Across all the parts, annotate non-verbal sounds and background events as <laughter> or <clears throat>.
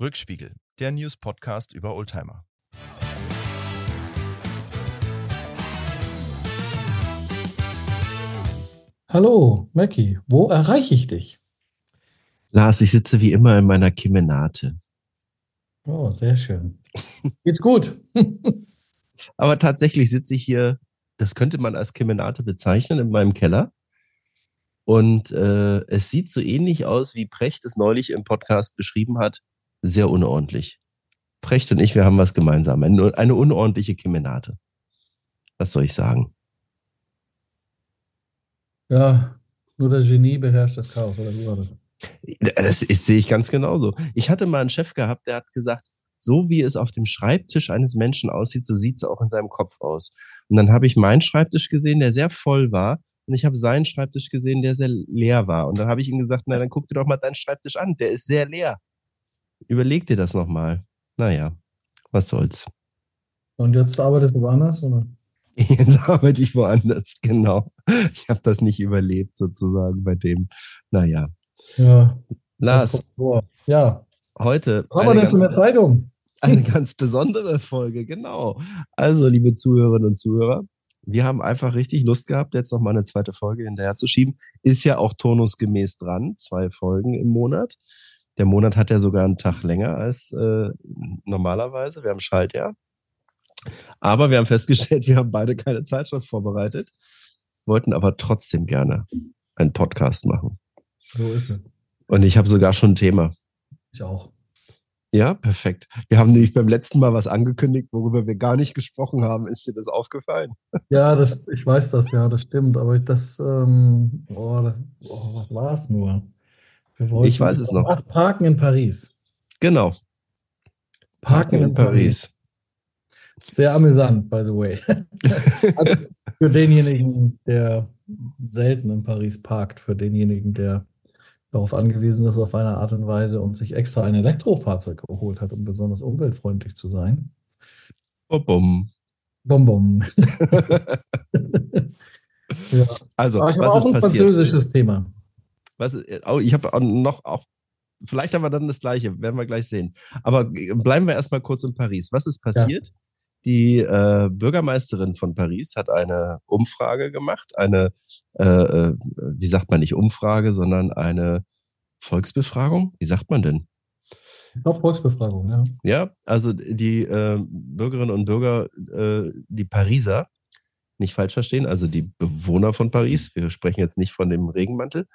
Rückspiegel, der News-Podcast über Oldtimer. Hallo, Mackie, wo erreiche ich dich? Lars, ich sitze wie immer in meiner Kemenate. Oh, sehr schön. Geht gut. <laughs> Aber tatsächlich sitze ich hier, das könnte man als Kemenate bezeichnen, in meinem Keller. Und äh, es sieht so ähnlich aus, wie Precht es neulich im Podcast beschrieben hat. Sehr unordentlich. Precht und ich, wir haben was gemeinsam. Eine, eine unordentliche Kemenate. Was soll ich sagen? Ja, nur der Genie beherrscht das Chaos, oder wie war das? Das ist, sehe ich ganz genauso. Ich hatte mal einen Chef gehabt, der hat gesagt, so wie es auf dem Schreibtisch eines Menschen aussieht, so sieht es auch in seinem Kopf aus. Und dann habe ich meinen Schreibtisch gesehen, der sehr voll war. Und ich habe seinen Schreibtisch gesehen, der sehr leer war. Und dann habe ich ihm gesagt, na, dann guck dir doch mal deinen Schreibtisch an. Der ist sehr leer. Überleg dir das nochmal. Naja, was soll's. Und jetzt arbeitest du woanders, oder? <laughs> Jetzt arbeite ich woanders, genau. Ich habe das nicht überlebt, sozusagen, bei dem. Naja. Ja. Lars, Ja. heute. Was haben wir denn für eine Zeitung? eine ganz besondere Folge, genau. Also, liebe Zuhörerinnen und Zuhörer, wir haben einfach richtig Lust gehabt, jetzt noch mal eine zweite Folge hinterher zu schieben. Ist ja auch turnusgemäß dran, zwei Folgen im Monat. Der Monat hat ja sogar einen Tag länger als äh, normalerweise. Wir haben Schaltjahr. Aber wir haben festgestellt, <laughs> wir haben beide keine Zeitschrift vorbereitet, wollten aber trotzdem gerne einen Podcast machen. So ist es. Und ich habe sogar schon ein Thema. Ich auch. Ja, perfekt. Wir haben nämlich beim letzten Mal was angekündigt, worüber wir gar nicht gesprochen haben. Ist dir das aufgefallen? <laughs> Ja, das, ich weiß das, ja, das stimmt. Aber das, ähm, oh, das, oh, was war es nur? Wir wollten Ich weiß es noch. Ach, Parken in Paris. Genau. Parken in Paris. Sehr amüsant, by the way. <laughs> also für denjenigen, der selten in Paris parkt, für denjenigen, der darauf angewiesen ist, auf eine Art und Weise und sich extra ein Elektrofahrzeug geholt hat, um besonders umweltfreundlich zu sein. Bum, bum. Bom. <laughs> ja. Also, Aber ich habe was auch ist ein passiert? französisches Thema. Was, ist- oh, ich habe noch auch, vielleicht haben wir dann das Gleiche, werden wir gleich sehen. Aber bleiben wir erstmal kurz in Paris. Was ist passiert? Die äh, Bürgermeisterin von Paris hat eine Umfrage gemacht, eine, äh, äh, wie sagt man nicht Umfrage, sondern eine Volksbefragung? Wie sagt man denn? Ich glaube, Volksbefragung, ja. Ja, also die äh, Bürgerinnen und Bürger, äh, die Pariser, nicht falsch verstehen, also die Bewohner von Paris, wir sprechen jetzt nicht von dem Regenmantel,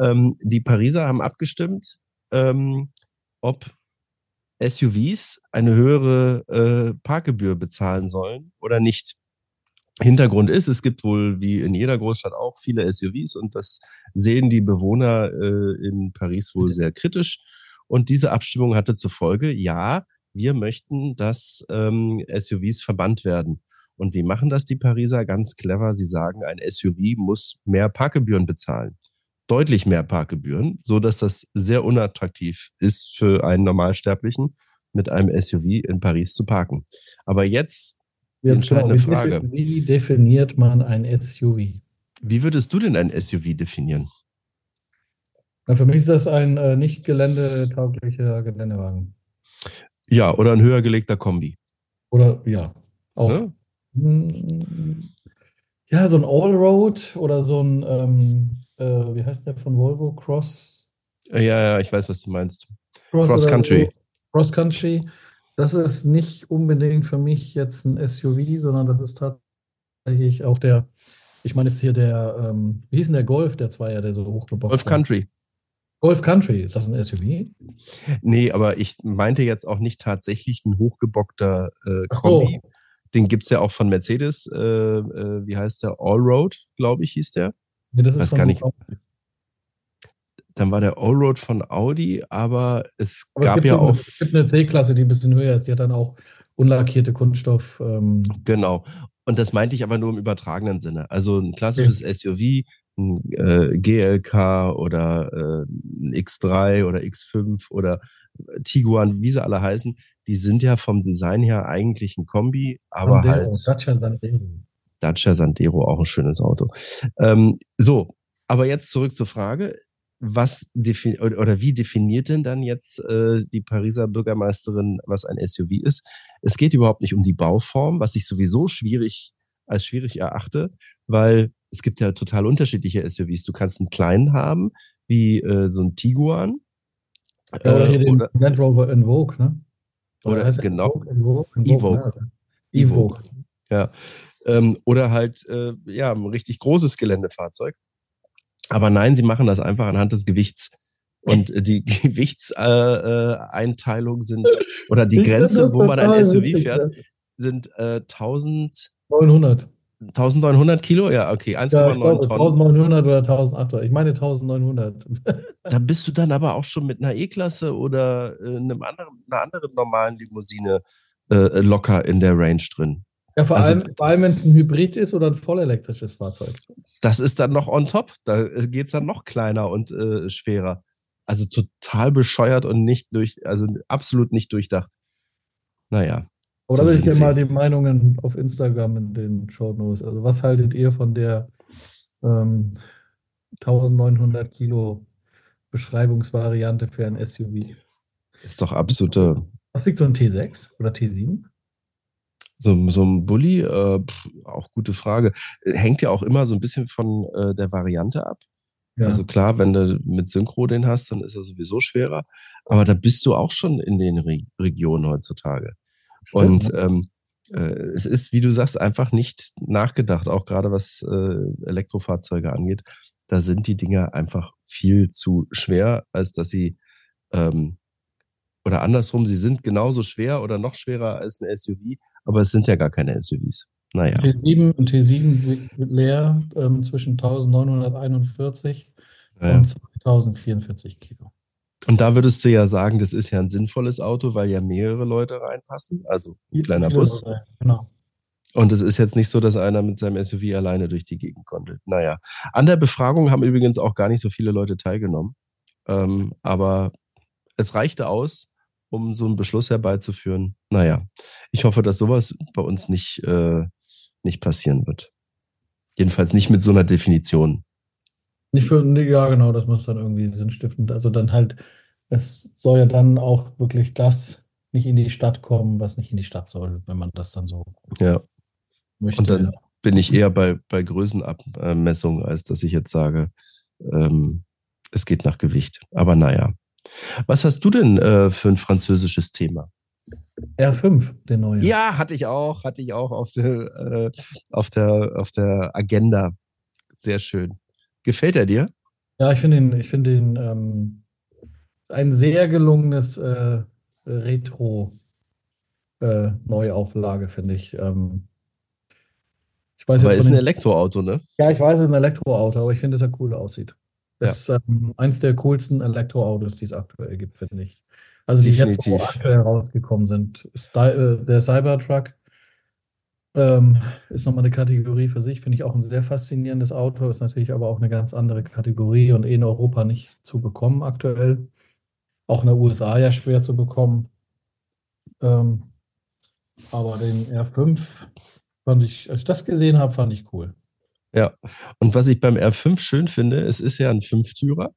ähm, die Pariser haben abgestimmt, ähm, ob SUVs eine höhere äh, Parkgebühr bezahlen sollen oder nicht. Hintergrund ist, es gibt wohl wie in jeder Großstadt auch viele SUVs und das sehen die Bewohner äh, in Paris wohl sehr kritisch. Und diese Abstimmung hatte zur Folge, ja, wir möchten, dass ähm, SUVs verbannt werden. Und wie machen das die Pariser? Ganz clever. Sie sagen, ein SUV muss mehr Parkgebühren bezahlen. Deutlich mehr Parkgebühren, so dass das sehr unattraktiv ist für einen Normalsterblichen, mit einem SUV in Paris zu parken. Aber jetzt die entscheidende wie, Frage. Wie definiert man ein SUV? Wie würdest du denn ein SUV definieren? Na, für mich ist das ein äh, nicht geländetauglicher Geländewagen. Ja, oder ein höher gelegter Kombi. Oder ja, auch. Ne? Mm, Ja, so ein Allroad oder so ein, ähm, äh, wie heißt der von Volvo? Cross, Ja, ja, ich weiß, was du meinst. Cross, Cross Country. Cross Country. Das ist nicht unbedingt für mich jetzt ein SUV, sondern das ist tatsächlich auch der, ich meine, ist hier der, ähm, wie hieß denn der Golf, der Zweier, der so hochgebockt Golf war? Country. Golf Country, ist das ein SUV? Nee, aber ich meinte jetzt auch nicht tatsächlich ein hochgebockter äh. Kombi. Den gibt's ja auch von Mercedes. Äh, äh, wie heißt der? Allroad, glaube ich, hieß der. Nee, das ist Weiß gar nicht. Audi. Dann war der Allroad von Audi, aber es Aber es gab gibt ja so eine, auch. es gibt eine C-Klasse, die ein bisschen höher ist. Die hat dann auch unlackierte Kunststoff. Ähm, Genau. Und das meinte ich aber nur im übertragenen Sinne. Also ein klassisches SUV, ein äh, GLK oder äh, ein X3 oder X5 oder Tiguan, wie sie alle heißen, die sind ja vom Design her eigentlich ein Kombi, aber Sandero, halt Dacia Sandero. Dacia Sandero auch ein schönes Auto. Ähm, so, aber jetzt zurück zur Frage. was oder wie definiert denn dann jetzt äh, die Pariser Bürgermeisterin, was ein SUV ist? Es geht überhaupt nicht um die Bauform, was ich sowieso schwierig als schwierig erachte, weil es gibt ja total unterschiedliche SUVs. Du kannst einen kleinen haben, wie äh, so ein Tiguan. Ja, oder hier äh, den Land Rover Invoke, ne? Oder, oder genau. Evoque, Evoque, Evoque. Evoque. Ja. Ähm, oder halt, äh, ja, ein richtig großes Geländefahrzeug. Aber nein, sie machen das einfach anhand des Gewichts. Und äh, die <laughs> Gewichtseinteilung sind, <laughs> oder die Grenze, wo man ein SUV witzig, fährt, sind äh, 1900. 1900 Kilo? Ja, okay, 1,9 ja, Tonnen. 1900 oder 1800. Ich meine 1900. da bist du dann aber auch schon mit einer E-Klasse oder äh, einem anderen, einer anderen normalen Limousine äh, locker in der Range drin. Ja, vor also, allem, allem wenn es ein Hybrid ist oder ein vollelektrisches Fahrzeug. Das ist dann noch on top. Da äh, geht es dann noch kleiner und äh, schwerer. Also total bescheuert und nicht durch, also absolut nicht durchdacht. Naja. Oder so will ich gerne mal die Meinungen auf Instagram in den Show Notes. Also, was haltet ihr von der ähm, 1900 Kilo Beschreibungsvariante für ein SUV? Ist doch absolute. Was liegt so ein T6 oder T7? So, so ein Bulli, äh, auch gute Frage. Hängt ja auch immer so ein bisschen von äh, der Variante ab. Ja. Also klar, wenn du mit Synchro den hast, dann ist er sowieso schwerer. Aber da bist du auch schon in den Re Regionen heutzutage. Stimmt. Und ähm, äh, es ist, wie du sagst, einfach nicht nachgedacht, auch gerade was äh, Elektrofahrzeuge angeht. Da sind die Dinger einfach viel zu schwer, als dass sie ähm, oder andersrum, sie sind genauso schwer oder noch schwerer als ein SUV, aber es sind ja gar keine SUVs. Naja. T7 und T7 leer ähm, zwischen 1941 ja. und 2044 Kilo. Und da würdest du ja sagen, das ist ja ein sinnvolles Auto, weil ja mehrere Leute reinpassen, also ein kleiner Bus. Genau. Und es ist jetzt nicht so, dass einer mit seinem SUV alleine durch die Gegend konnte. Naja. An der Befragung haben übrigens auch gar nicht so viele Leute teilgenommen. Ähm, aber es reichte aus, um so einen Beschluss herbeizuführen. Naja, ich hoffe, dass sowas bei uns nicht, äh, nicht passieren wird. Jedenfalls nicht mit so einer Definition. Nicht für, ja, genau, das muss dann irgendwie sinnstiftend. Also dann halt, es soll ja dann auch wirklich das nicht in die Stadt kommen, was nicht in die Stadt soll, wenn man das dann so ja. möchte. Und dann bin ich eher bei, bei Größenabmessung, als dass ich jetzt sage, ähm, es geht nach Gewicht. Aber naja. Was hast du denn äh, für ein französisches Thema? R5, den neuen. Ja, hatte ich auch, hatte ich auch auf der, äh, auf der, auf der Agenda. Sehr schön. Gefällt er dir? Ja, ich finde ihn, ich finde ihn ähm, ein sehr gelungenes äh, Retro äh, finde ich. Ähm, ich weiß aber ist ein Elektroauto, ne? Ja, ich weiß, es ist ein Elektroauto, aber ich finde, dass er cool aussieht. Das ja. ist ähm, eins der coolsten Elektroautos, die es aktuell gibt, finde ich. Also die Definitiv. jetzt aktuell rausgekommen sind. Äh, der Cybertruck ähm, ist nochmal eine Kategorie für sich, finde ich auch ein sehr faszinierendes Auto, ist natürlich aber auch eine ganz andere Kategorie und in Europa nicht zu bekommen aktuell. Auch in den USA ja schwer zu bekommen. Ähm, aber den R5 fand ich, als ich das gesehen habe, fand ich cool. Ja, und was ich beim R5 schön finde, es ist ja ein Fünftürer,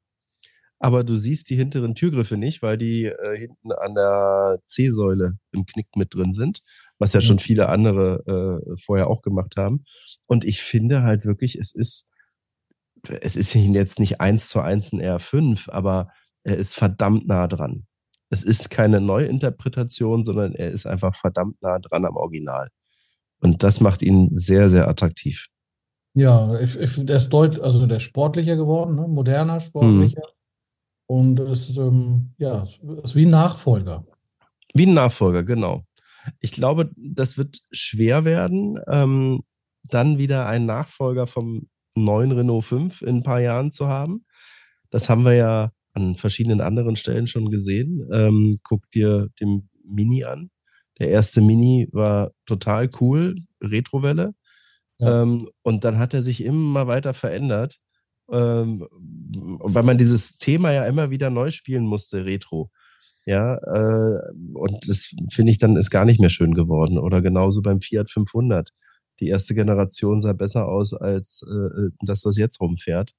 aber du siehst die hinteren Türgriffe nicht, weil die äh, hinten an der C-Säule im Knick mit drin sind, was ja mhm. schon viele andere äh, vorher auch gemacht haben. Und ich finde halt wirklich, es ist, es ist jetzt nicht eins zu eins ein R5, aber er ist verdammt nah dran. Es ist keine Neuinterpretation, sondern er ist einfach verdammt nah dran am Original. Und das macht ihn sehr, sehr attraktiv. Ja, ich, ich, der ist deutlich, also der ist sportlicher geworden, ne? moderner, mhm. sportlicher. Mhm. Und es ist, ähm, ja, ist wie ein Nachfolger. Wie ein Nachfolger, genau. Ich glaube, das wird schwer werden, ähm, dann wieder einen Nachfolger vom neuen Renault 5 in ein paar Jahren zu haben. Das haben wir ja an verschiedenen anderen Stellen schon gesehen. Ähm, guck dir den Mini an. Der erste Mini war total cool, Retrowelle. Ja. Ähm, und dann hat er sich immer weiter verändert, ähm, weil man dieses Thema ja immer wieder neu spielen musste, Retro. Ja, äh, und das finde ich dann ist gar nicht mehr schön geworden. Oder genauso beim Fiat 500. Die erste Generation sah besser aus als äh, das, was jetzt rumfährt.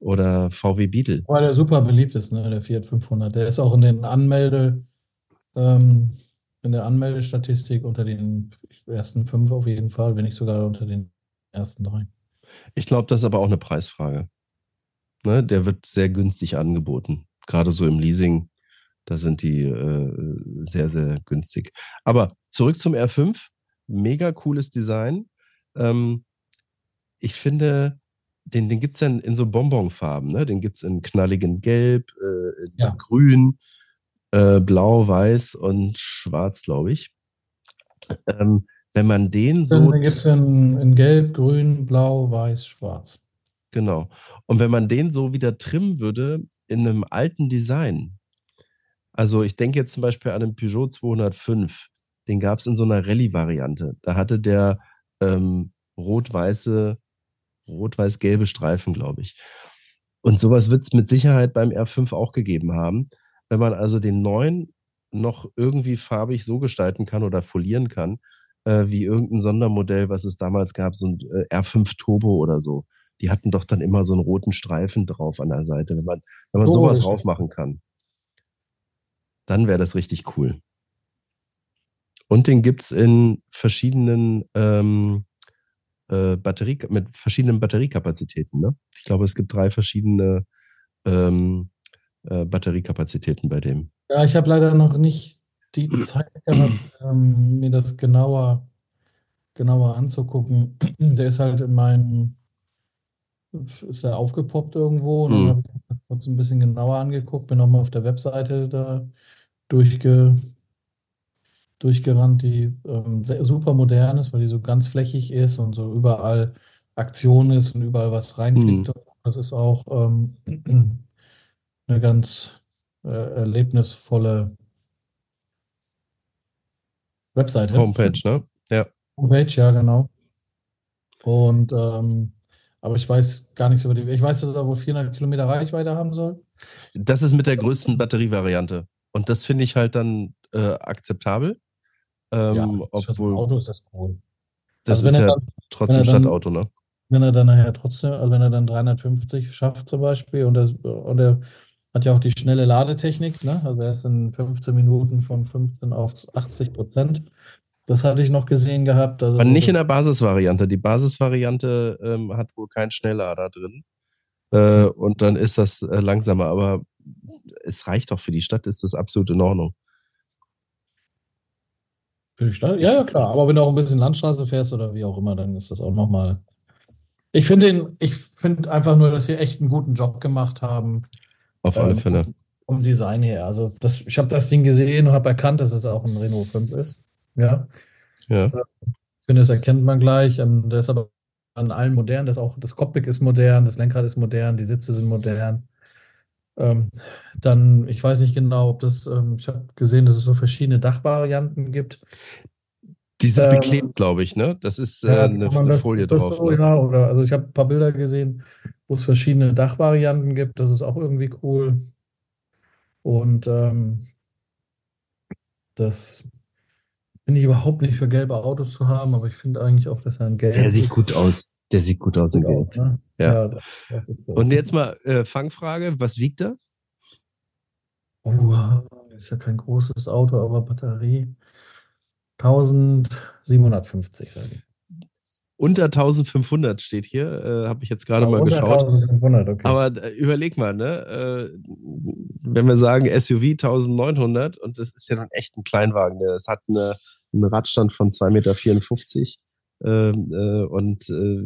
oder VW Beetle. Weil der super beliebt ist, ne, der Fiat 500. Der ist auch in den Anmelde, ähm, in der Anmeldestatistik unter den ersten fünf auf jeden Fall, wenn nicht sogar unter den ersten drei. Ich glaube, das ist aber auch eine Preisfrage. Ne, der wird sehr günstig angeboten. Gerade so im Leasing, da sind die äh, sehr, sehr günstig. Aber zurück zum R5. Mega cooles Design. Ähm, ich finde, den, den gibt es ja in, in, so Bonbonfarben. Ne? Den gibt es in knalligen Gelb, äh, in Ja. Grün, äh, Blau, Weiß und Schwarz, glaube ich. Ähm, wenn man den so. Dann gibt es in, in Gelb, Grün, Blau, Weiß, Schwarz. Genau. Und wenn man den so wieder trimmen würde in einem alten Design, also ich denke jetzt zum Beispiel an den Peugeot 205, den gab es in so einer Rallye-Variante. Da hatte der ähm, rot-weiße, rot-weiß-gelbe Streifen, glaube ich. Und sowas wird es mit Sicherheit beim R5 auch gegeben haben. Wenn man also den neuen noch irgendwie farbig so gestalten kann oder folieren kann, äh, wie irgendein Sondermodell, was es damals gab, so ein äh, R5 Turbo oder so. Die hatten doch dann immer so einen roten Streifen drauf an der Seite. Wenn man, wenn man So sowas drauf machen kann, dann wäre das richtig cool. Und den gibt es in verschiedenen ähm, äh, Batterie, mit verschiedenen Batteriekapazitäten. Ne? Ich glaube, es gibt drei verschiedene ähm, äh, Batteriekapazitäten bei dem. Ja, ich habe leider noch nicht die Zeit gehabt, ähm, mir das genauer, genauer anzugucken. <clears throat> Der ist halt in meinem, ist er aufgepoppt irgendwo und dann Mhm. habe ich kurz ein bisschen genauer angeguckt, bin nochmal auf der Webseite da durchge, durchgerannt, die ähm, sehr, super modern ist, weil die so ganz flächig ist und so überall Aktion ist und überall was reinfliegt. Das ist auch ähm, <clears throat> eine ganz äh, erlebnisvolle Webseite. Homepage, ne? Ja. Homepage, ja, genau. Und ähm, aber ich weiß gar nichts über die. Ich weiß, dass er wohl 400 Kilometer Reichweite haben soll. Das ist mit der größten Batterievariante. Und das finde ich halt dann äh, akzeptabel. Ähm, Ja, obwohl Auto ist das cool. das also ist ja dann- trotzdem Stadtauto, ne? Wenn er dann nachher trotzdem, also wenn er dann 350 schafft zum Beispiel und, das, und er hat ja auch die schnelle Ladetechnik, ne? Also er ist in 15 Minuten von 15 auf 80 Prozent. Das hatte ich noch gesehen gehabt. Also Aber nicht in der Basisvariante. Die Basisvariante ähm, hat wohl keinen Schnelllader drin. Äh, und dann ist das äh, langsamer. Aber es reicht doch für die Stadt, ist das absolut in Ordnung. Für die Stadt? Ja, ja, klar. Aber wenn du auch ein bisschen Landstraße fährst oder wie auch immer, dann ist das auch nochmal. Ich finde den, ich finde einfach nur, dass sie echt einen guten Job gemacht haben Auf alle Ähm, Fälle. vom Design her. Also das, ich habe das Ding gesehen und habe erkannt, dass es auch ein Renault 5 ist. Ja, Ja. ich finde, das erkennt man gleich. Ähm, Der ist aber an allen modern. Das, auch, das Cockpit ist modern, das Lenkrad ist modern, die Sitze sind modern. Ähm, dann, ich weiß nicht genau, ob das, ähm, ich habe gesehen, dass es so verschiedene Dachvarianten gibt. Die sind Ähm, beklebt, glaube ich, ne? Das ist äh, Ja, eine, man eine das- Folie das drauf. So, Ne? ja, oder also ich habe ein paar Bilder gesehen, wo es verschiedene Dachvarianten gibt. Das ist auch irgendwie cool. Und ähm, das bin ich überhaupt nicht für gelbe Autos zu haben, aber ich finde eigentlich auch, dass er ein Gelb Der sieht gut aus. Der sieht gut aus in gut Gelb. ne? Ja. das, das ist so. Und jetzt mal äh, Fangfrage: Was wiegt er? Oh, ist ja kein großes Auto, aber Batterie 1750, sage ich. Unter 1500 steht hier. Äh, Habe ich jetzt gerade mal Unter geschaut. 1500, okay. Aber äh, überleg mal, ne? Äh, wenn wir sagen SUV 1900 und das ist ja dann echt ein Kleinwagen. Der- Es hat eine, einen Radstand von 2,54 Meter ähm, äh, und äh,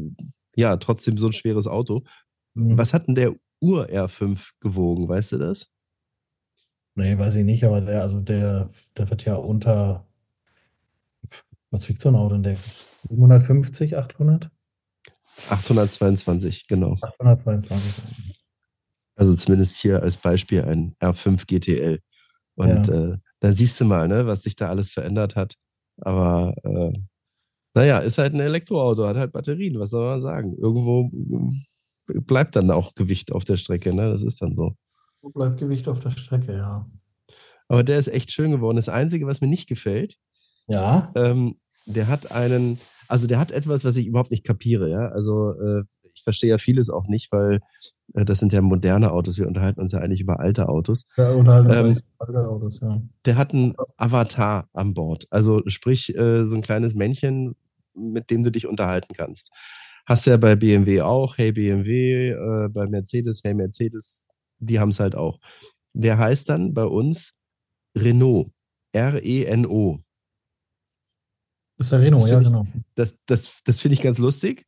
ja, trotzdem so ein schweres Auto. Mhm. Was hat denn der Ur-R5 gewogen? Weißt du das? Nee, weiß ich nicht, aber der, also der, der wird ja unter, was wiegt so ein Auto in der? 750, 800? 822, genau. 822. Also zumindest hier als Beispiel ein R5 GTL. Und äh, da siehst du mal, ne, was sich da alles verändert hat. Aber äh, naja, ist halt ein Elektroauto, hat halt Batterien, was soll man sagen? Irgendwo äh, bleibt dann auch Gewicht auf der Strecke, ne? Das ist dann so. Wo bleibt Gewicht auf der Strecke, ja. Aber der ist echt schön geworden. Das Einzige, was mir nicht gefällt, Ja, ähm, der hat einen, also der hat etwas, was ich überhaupt nicht kapiere, ja. Also äh, ich verstehe ja vieles auch nicht, weil äh, das sind ja moderne Autos. Wir unterhalten uns ja eigentlich über alte Autos. Ja, unterhalten ähm, alte Autos, ja. Der hat einen Avatar an Bord. Also sprich, äh, so ein kleines Männchen, mit dem du dich unterhalten kannst. Hast du ja bei BMW auch, hey BMW, äh, bei Mercedes, hey Mercedes, die haben es halt auch. Der heißt dann bei uns Renault. R-E-N-O. Das ist der Renault, ja, genau. Das, das, das finde ich ganz lustig.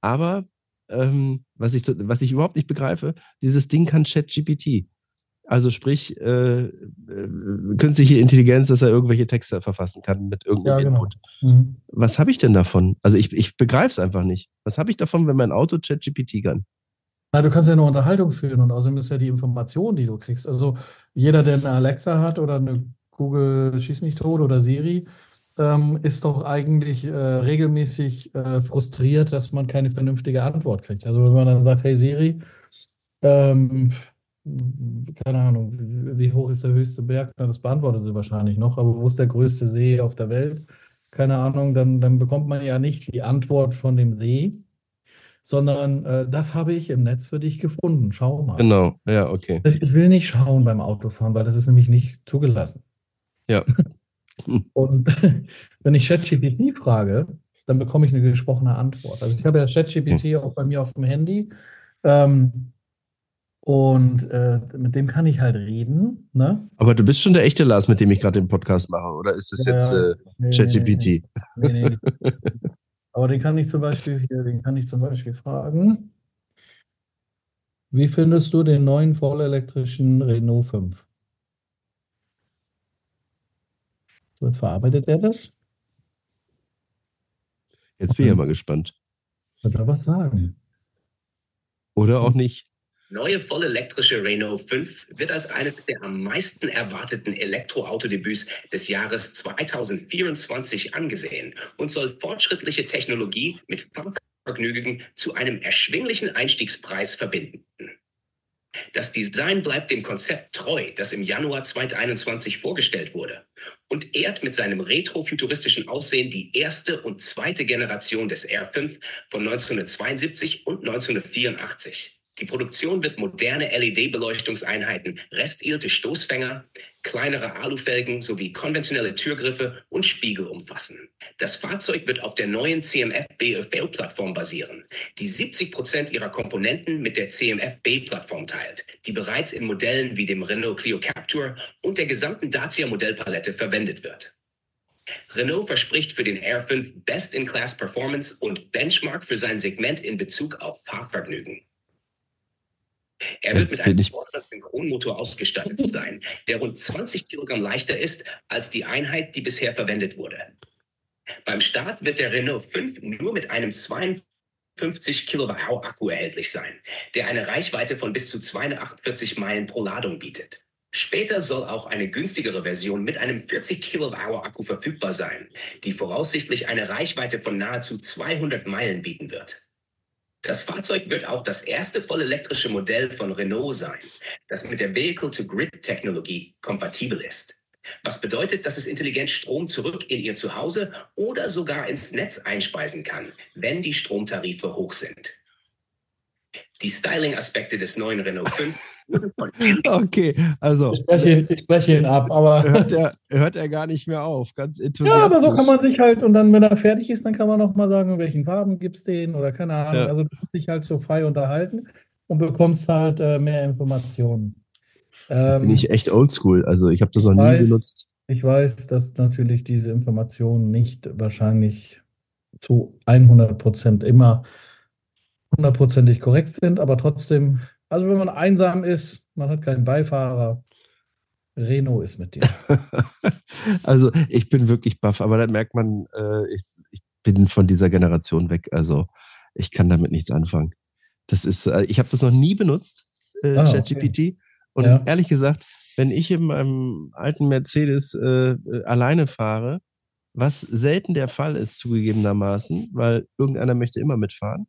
Aber ähm, was, ich, was ich überhaupt nicht begreife, dieses Ding kann ChatGPT. Also sprich, äh, äh, künstliche Intelligenz, dass er irgendwelche Texte verfassen kann mit irgendeinem ja, genau. Input. Mhm. Was habe ich denn davon? Also ich, ich begreife es einfach nicht. Was habe ich davon, wenn mein Auto ChatGPT kann? Na, du kannst ja eine Unterhaltung führen und außerdem ist ja die Information, die du kriegst. Also jeder, der eine Alexa hat oder eine Google Schieß mich tot oder Siri, ähm, ist doch eigentlich äh, regelmäßig äh, frustriert, dass man keine vernünftige Antwort kriegt. Also wenn man dann sagt, hey Siri, ähm, keine Ahnung, wie hoch ist der höchste Berg? Na, das beantwortet sie wahrscheinlich noch, aber wo ist der größte See auf der Welt? Keine Ahnung, dann, dann bekommt man ja nicht die Antwort von dem See, sondern äh, das habe ich im Netz für dich gefunden. Schau mal. Genau, ja, okay. Ich will nicht schauen beim Autofahren, weil das ist nämlich nicht zugelassen. Ja. <laughs> Und <laughs> wenn ich ChatGPT frage, dann bekomme ich eine gesprochene Antwort. Also ich habe ja ChatGPT auch bei mir auf dem Handy. Ähm, und äh, mit dem kann ich halt reden. Ne? Aber du bist schon der echte Lars, mit dem ich gerade den Podcast mache, oder ist das ja, jetzt äh, nee, ChatGPT? Nee, nee. Aber den kann ich zum Beispiel hier, den kann ich zum Beispiel fragen. Wie findest du den neuen vollelektrischen Renault 5? Jetzt verarbeitet er das. Jetzt bin ich ja mal gespannt. Wird er was sagen? Oder auch nicht. Neue vollelektrische Renault 5 wird als eines der am meisten erwarteten Elektroautodebüts des Jahres 2024 angesehen und soll fortschrittliche Technologie mit Fahrvergnügen zu einem erschwinglichen Einstiegspreis verbinden. Das Design bleibt dem Konzept treu, das im Januar 2021 vorgestellt wurde und ehrt mit seinem retrofuturistischen Aussehen die erste und zweite Generation des R5 von 1972 und 1984. Die Produktion wird moderne LED-Beleuchtungseinheiten, restilte Stoßfänger, kleinere Alufelgen sowie konventionelle Türgriffe und Spiegel umfassen. Das Fahrzeug wird auf der neuen CMF BFL-Plattform basieren, die 70 Prozent ihrer Komponenten mit der CMF B-Plattform teilt, die bereits in Modellen wie dem Renault Clio Captur und der gesamten Dacia Modellpalette verwendet wird. Renault verspricht für den R5 Best-in-Class Performance und Benchmark für sein Segment in Bezug auf Fahrvergnügen. Er wird mit einem Synchronmotor ausgestattet sein, der rund 20 Kilogramm leichter ist als die Einheit, die bisher verwendet wurde. Beim Start wird der Renault 5 nur mit einem 52 Kilowatt Akku erhältlich sein, der eine Reichweite von bis zu 248 Meilen pro Ladung bietet. Später soll auch eine günstigere Version mit einem 40 Kilowatt Akku verfügbar sein, die voraussichtlich eine Reichweite von nahezu 200 Meilen bieten wird. Das Fahrzeug wird auch das erste vollelektrische Modell von Renault sein, das mit der Vehicle-to-Grid-Technologie kompatibel ist. Was bedeutet, dass es intelligent Strom zurück in ihr Zuhause oder sogar ins Netz einspeisen kann, wenn die Stromtarife hoch sind. Die Styling-Aspekte des neuen Renault 5 <laughs> Okay, also. Ich spreche, ihn, ich spreche ihn ab, aber. Hört er, hört er gar nicht mehr auf, ganz enthusiastisch. Ja, aber so kann man sich halt, und dann, wenn er fertig ist, dann kann man noch mal sagen, in welchen Farben gibt es den oder keine Ahnung. Ja. Also du kannst dich halt so frei unterhalten und bekommst halt äh, mehr Informationen. Ähm, Bin ich echt oldschool, also ich habe das noch nie weiß, benutzt. Ich weiß, dass natürlich diese Informationen nicht wahrscheinlich zu 100 Prozent immer hundertprozentig korrekt sind, aber trotzdem also wenn man einsam ist, man hat keinen Beifahrer, Renault ist mit dir. <laughs> also ich bin wirklich baff, aber da merkt man, äh, ich, ich, bin von dieser Generation weg. Also ich kann damit nichts anfangen. Das ist, äh, ich habe das noch nie benutzt, äh, ah, ChatGPT. Okay. Und ja. ehrlich gesagt, wenn ich in meinem alten Mercedes äh, äh, alleine fahre, was selten der Fall ist, zugegebenermaßen, weil irgendeiner möchte immer mitfahren.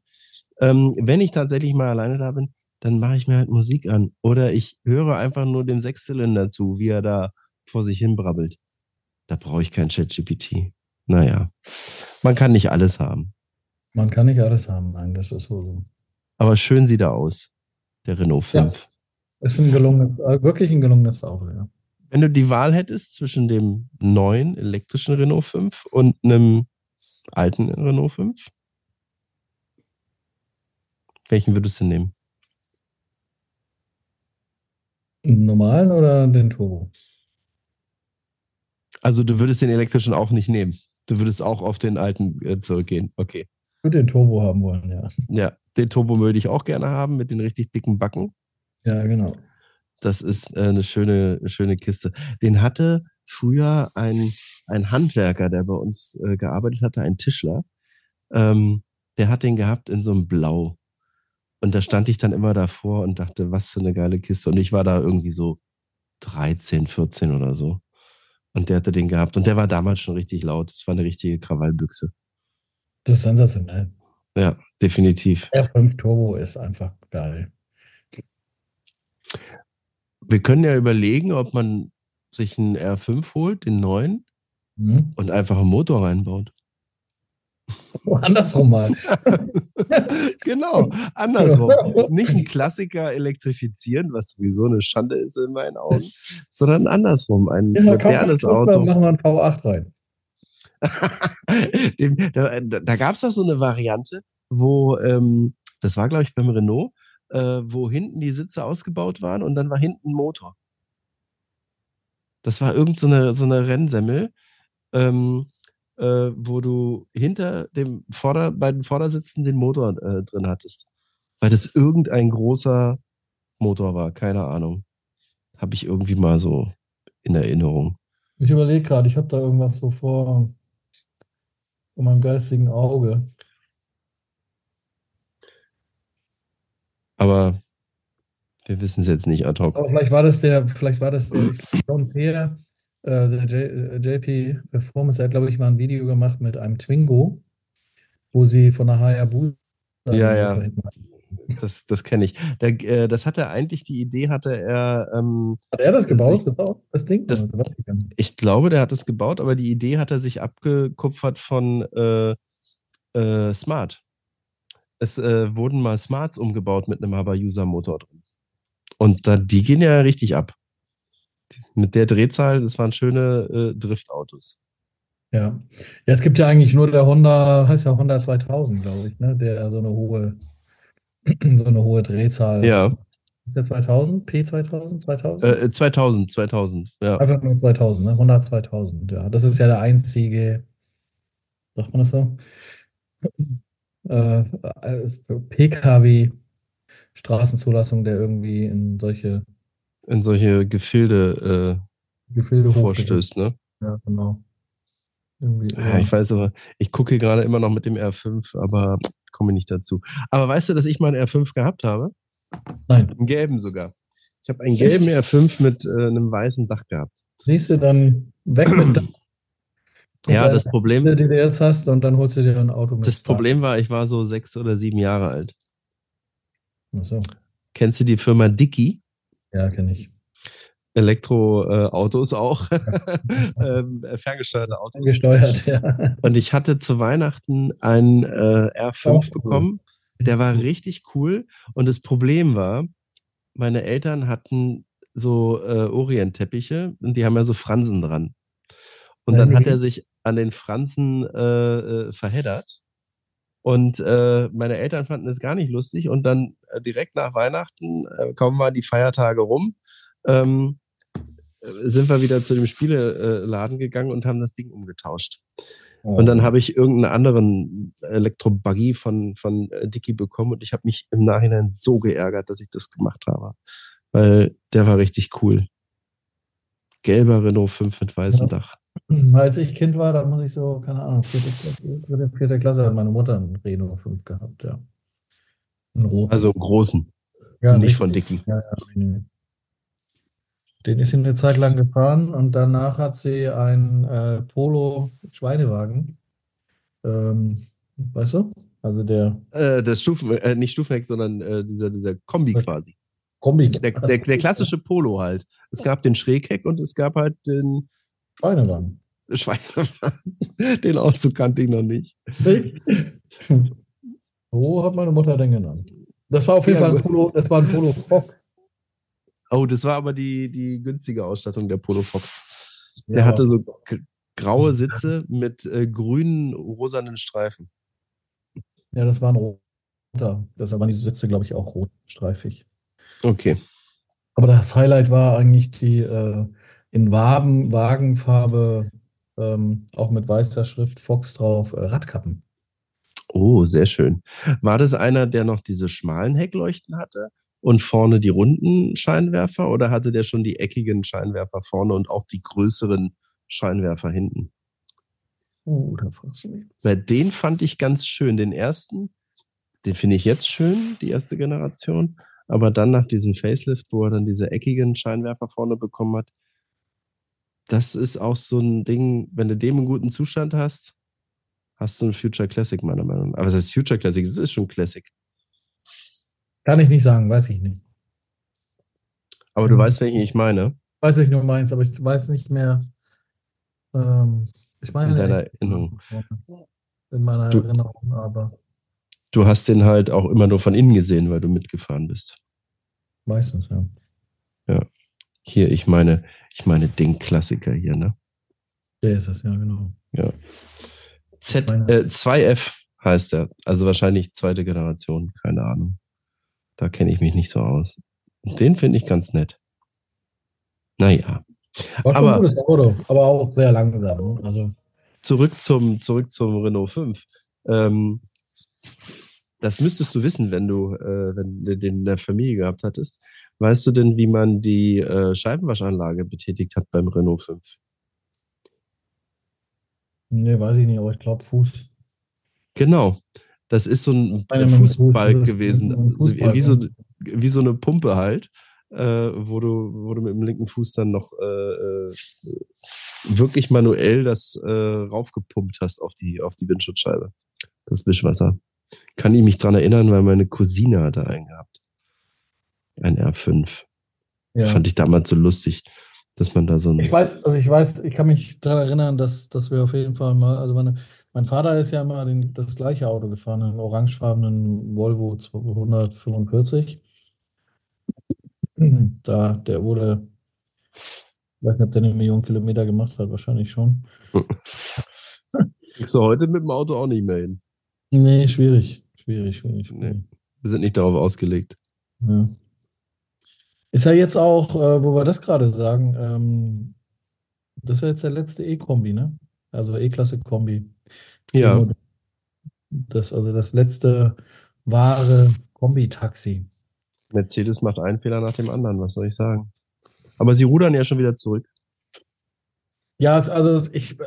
Ähm, wenn ich tatsächlich mal alleine da bin, dann mache ich mir halt Musik an. Oder ich höre einfach nur dem Sechszylinder zu, wie er da vor sich hin brabbelt. Da brauche ich kein ChatGPT. Naja, man kann nicht alles haben. Man kann nicht alles haben, nein, das ist so. Aber schön sieht er aus, der Renault 5. Ja. Ist ein gelungenes, äh, wirklich ein gelungenes Auto, ja. Wenn du die Wahl hättest zwischen dem neuen elektrischen Renault 5 und einem alten Renault 5, welchen würdest du nehmen? Einen normalen oder den Turbo? Also du würdest den elektrischen auch nicht nehmen. Du würdest auch auf den alten äh, zurückgehen. Okay. Ich würde den Turbo haben wollen, ja. Ja, den Turbo würde ich auch gerne haben mit den richtig dicken Backen. Ja, genau. Das ist äh, eine schöne, schöne Kiste. Den hatte früher ein, ein Handwerker, der bei uns äh, gearbeitet hatte, ein Tischler. Ähm, der hat den gehabt in so einem Blau. Und da stand ich dann immer davor und dachte, was für eine geile Kiste. Und ich war da irgendwie so 13, 14 oder so. Und der hatte den gehabt. Und der war damals schon richtig laut. Das war eine richtige Krawallbüchse. Das ist sensationell. Ja, definitiv. R5 Turbo ist einfach geil. Wir können ja überlegen, ob man sich einen R5 holt, den neuen, Mhm. und einfach einen Motor reinbaut. <laughs> Andersrum mal. <laughs> genau, andersrum. Nicht ein Klassiker elektrifizieren, was sowieso eine Schande ist in meinen Augen, sondern andersrum. Ein Ja, modernes Auto. Machen wir einen V8 rein. <laughs> Dem, da da gab es doch so eine Variante, wo, ähm, das war, glaube ich, beim Renault, äh, wo hinten die Sitze ausgebaut waren und dann war hinten ein Motor. Das war irgend so eine, so eine Rennsemmel, ähm, äh, wo du hinter dem Vorder-, bei den Vordersitzen den Motor äh, drin hattest. Weil das irgendein großer Motor war, keine Ahnung. Habe ich irgendwie mal so in Erinnerung. Ich überlege gerade, ich habe da irgendwas so vor, vor meinem geistigen Auge. Aber wir wissen es jetzt nicht ad hoc. Aber vielleicht war das der, vielleicht war das der <clears throat> John Peer, der J, äh, JP Performance, der hat, glaube ich, mal ein Video gemacht mit einem Twingo, wo sie von der Hayabusa Ja, ja. Das, das kenne ich. Der, äh, das hatte eigentlich, die Idee hatte er, ähm, Hat er das gebaut, sich- gebaut das Ding? das- ich glaube, der hat es gebaut, aber die Idee hat er sich abgekupfert von äh, äh, Smart. Es äh, wurden mal Smarts umgebaut mit einem Haber-User-Motor drin. Und da, die gehen ja richtig ab. Mit der Drehzahl, das waren schöne äh, Driftautos. Ja. ja, es gibt ja eigentlich nur der Honda, heißt ja Honda 2000, glaube ich, ne? der so eine hohe, <clears throat> so eine hohe Drehzahl. Ja, Ist der 2000? P2000? 2000? äh, 2000, 2000, ja. Einfach nur 2000, ne? Honda 2000, ja. Das ist ja der einzige, sagt man das so? Äh, äh, PKW Straßenzulassung, der irgendwie in solche In solche Gefilde Gefilde äh, hochgeht. vorstößt, ne? Ja, genau. Ja, ich weiß aber, ich gucke gerade immer noch mit dem R5, aber komme nicht dazu. Aber weißt du, dass ich mal einen R5 gehabt habe? Nein, Einen gelben sogar. Ich habe einen gelben R5 mit äh, einem weißen Dach gehabt. siehst du dann weg mit der, <clears throat> Ja, das Problem, die du jetzt hast und dann holst du dir ein Auto mit. das Problem war, ich war so sechs oder sieben Jahre alt. Ach so. Kennst du die Firma Dicky? Ja, kenne ich. Elektroautos auch. <laughs> ähm, ferngesteuerte Autos. Gesteuert, ja. Und ich hatte zu Weihnachten einen äh, R5 Auch cool. bekommen. Der war richtig cool. Und das Problem war, meine Eltern hatten so äh, Orientteppiche und die haben ja so Fransen dran. Und dann hat er sich an den Fransen äh, äh, verheddert. Und äh, meine Eltern fanden es gar nicht lustig. Und dann äh, direkt nach Weihnachten, äh, kaum waren die Feiertage rum, ähm, äh, sind wir wieder zu dem Spieleladen gegangen und haben das Ding umgetauscht. Und dann habe ich irgendeinen anderen Elektrobuggy von, von äh, Dicky bekommen und ich habe mich im Nachhinein so geärgert, dass ich das gemacht habe. Weil der war richtig cool. Gelber Renault 5 mit weißem Ja. Dach. Als ich Kind war, da muss ich so, keine Ahnung, vierte, vierte, vierte Klasse hat meine Mutter einen Renault 5 gehabt, ja. Einen roten. Also einen großen, ja, nicht richtig. von Dicky. Ja, ja. Den ist sie eine Zeit lang gefahren und danach hat sie einen äh, Polo Schweinewagen. Ähm, weißt du? Also der Äh, das Stufen, äh, nicht Stufenheck, sondern äh, dieser, dieser Kombi quasi. Kombi. Der, der, der klassische Polo halt. Es gab den Schrägheck und es gab halt den Schweinewagen. Schweinewagen. Den Auszug kannte ich noch nicht. <laughs> so hat meine Mutter den genannt. Das war auf jeden Ja, Fall ein. Polo, das war ein Polo Fox. Oh, das war aber die, die günstige Ausstattung der Polo Fox. Der Ja. hatte so graue Sitze mit äh, grünen, rosanen Streifen. Ja, das war ein roter. Das waren diese Sitze, glaube ich, auch rotstreifig. Okay. Aber das Highlight war eigentlich die äh, in Waben, Wagenfarbe, ähm, auch mit weißer Schrift Fox drauf, äh, Radkappen. Oh, sehr schön. War das einer, der noch diese schmalen Heckleuchten hatte und vorne die runden Scheinwerfer oder hatte der schon die eckigen Scheinwerfer vorne und auch die größeren Scheinwerfer hinten? Uh, da fragst du mich. Bei den fand ich ganz schön. Den ersten, den finde ich jetzt schön, die erste Generation. Aber dann nach diesem Facelift, wo er dann diese eckigen Scheinwerfer vorne bekommen hat, das ist auch so ein Ding, wenn du dem in guten Zustand hast, hast du ein Future Classic, meiner Meinung nach. Aber es ist Future Classic, es ist schon Classic. Kann ich nicht sagen, weiß ich nicht. Aber du Mhm. weißt, welchen ich meine. Weiß, welchen du meinst, aber ich weiß nicht mehr. Ähm, ich meine, In deiner echt- Erinnerung. In meiner Du- Erinnerung, aber Du hast den halt auch immer nur von innen gesehen, weil du mitgefahren bist. meistens, ja. Hier, ich meine, ich meine den Klassiker hier, ne? Der ist es, ja, genau. Z, Meine- äh, 2F heißt er. Also wahrscheinlich zweite Generation, keine Ahnung. Da kenne ich mich nicht so aus. Den finde ich ganz nett. Naja, War Aber- ein gutes Auto, aber auch sehr langsam. ne? Also, zurück zum, zurück zum Renault 5. Ähm, das müsstest du wissen, wenn du, äh, wenn du den in der Familie gehabt hattest. Weißt du denn, wie man die äh, Scheibenwaschanlage betätigt hat beim Renault 5? nee, weiß ich nicht, aber ich glaube Fuß. Genau. Das ist so ein mit dem Fuß, ist gewesen. ein So, Fußbalg, wie, so, ja. wie so eine Pumpe halt, äh, wo, du, wo du mit dem linken Fuß dann noch äh, äh, wirklich manuell das äh, raufgepumpt hast auf die, auf die Windschutzscheibe. Das Wischwasser. Kann ich mich dran erinnern, weil meine Cousine hatte einen gehabt. Ein R5. Ja. Fand ich damals so lustig, dass man da so Ich ein. weiß, also ich weiß, ich kann mich daran erinnern, dass, dass wir auf jeden Fall mal, also meine, mein Vater ist ja immer den, das gleiche Auto gefahren, einen orangefarbenen Volvo 245. Da, der wurde, ich weiß nicht, ob der eine Million Kilometer gemacht hat, wahrscheinlich schon. Kriegst du heute mit dem Auto auch nicht mehr hin. Nee, schwierig, schwierig, schwierig. Nee. schwierig. Wir sind nicht darauf ausgelegt. Ja. Ist ja jetzt auch, äh, wo wir das gerade sagen, ähm, das ist ja jetzt der letzte E-Kombi, ne? Also E-Klasse-Kombi. Ja. Das, also das letzte wahre Kombi-Taxi. Mercedes macht einen Fehler nach dem anderen, was soll ich sagen? Aber sie rudern ja schon wieder zurück. Ja, also ich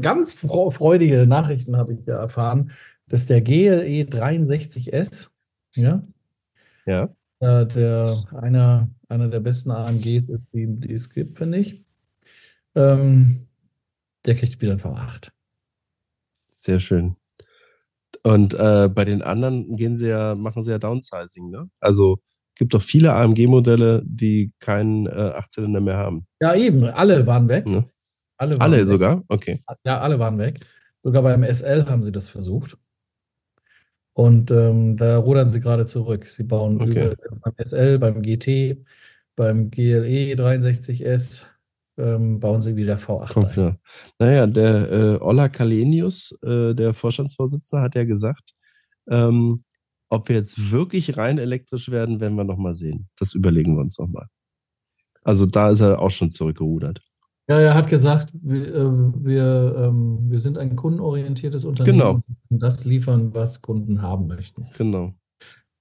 ganz freudige Nachrichten habe ich ja erfahren, dass der GLE 63S, ja, Ja. äh, der einer, einer der besten AMGs ist, die, die es gibt, finde ich. Ähm, der kriegt wieder ein V8. Sehr schön. Und äh, bei den anderen gehen sie ja, machen sie ja Downsizing, ne? Also gibt doch viele AMG-Modelle, die keinen äh, Achtzylinder mehr haben. Ja, eben, alle waren weg. Ne? Alle, waren Alle weg. sogar? Okay. Ja, alle waren weg. Sogar beim SL haben sie das versucht. Und ähm, da rudern sie gerade zurück. Sie bauen Okay. über, beim SL, beim GT, beim GLE 63S ähm, bauen sie wieder V8 Kommt ein. Naja, der äh, Ola Kalenius, äh, der Vorstandsvorsitzende, hat ja gesagt, ähm, ob wir jetzt wirklich rein elektrisch werden, werden wir nochmal sehen. Das überlegen wir uns nochmal. Also da ist er auch schon zurückgerudert. Ja, er hat gesagt, wir, äh, wir, ähm, wir sind ein kundenorientiertes Unternehmen Genau. und das liefern, was Kunden haben möchten. Genau.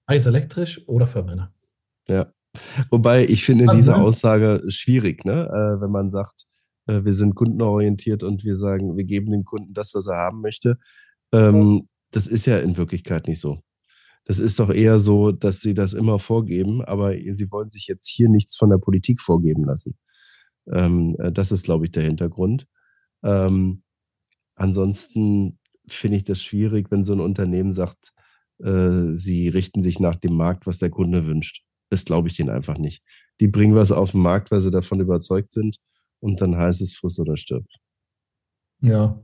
Sei es elektrisch oder Verbrenner. Ja. Wobei ich finde Also, diese? Aussage schwierig, ne? Äh, wenn man sagt, äh, wir sind kundenorientiert und wir sagen, wir geben dem Kunden das, was er haben möchte. Ähm, das ist ja in Wirklichkeit nicht so. Das ist doch eher so, dass sie das immer vorgeben, aber sie wollen sich jetzt hier nichts von der Politik vorgeben lassen. Ähm, äh, das ist, glaube ich, der Hintergrund. Ähm, ansonsten finde ich das schwierig, wenn so ein Unternehmen sagt, äh, sie richten sich nach dem Markt, was der Kunde wünscht. Das glaube ich denen einfach nicht. Die bringen was auf den Markt, weil sie davon überzeugt sind und dann heißt es friss oder stirb. Ja.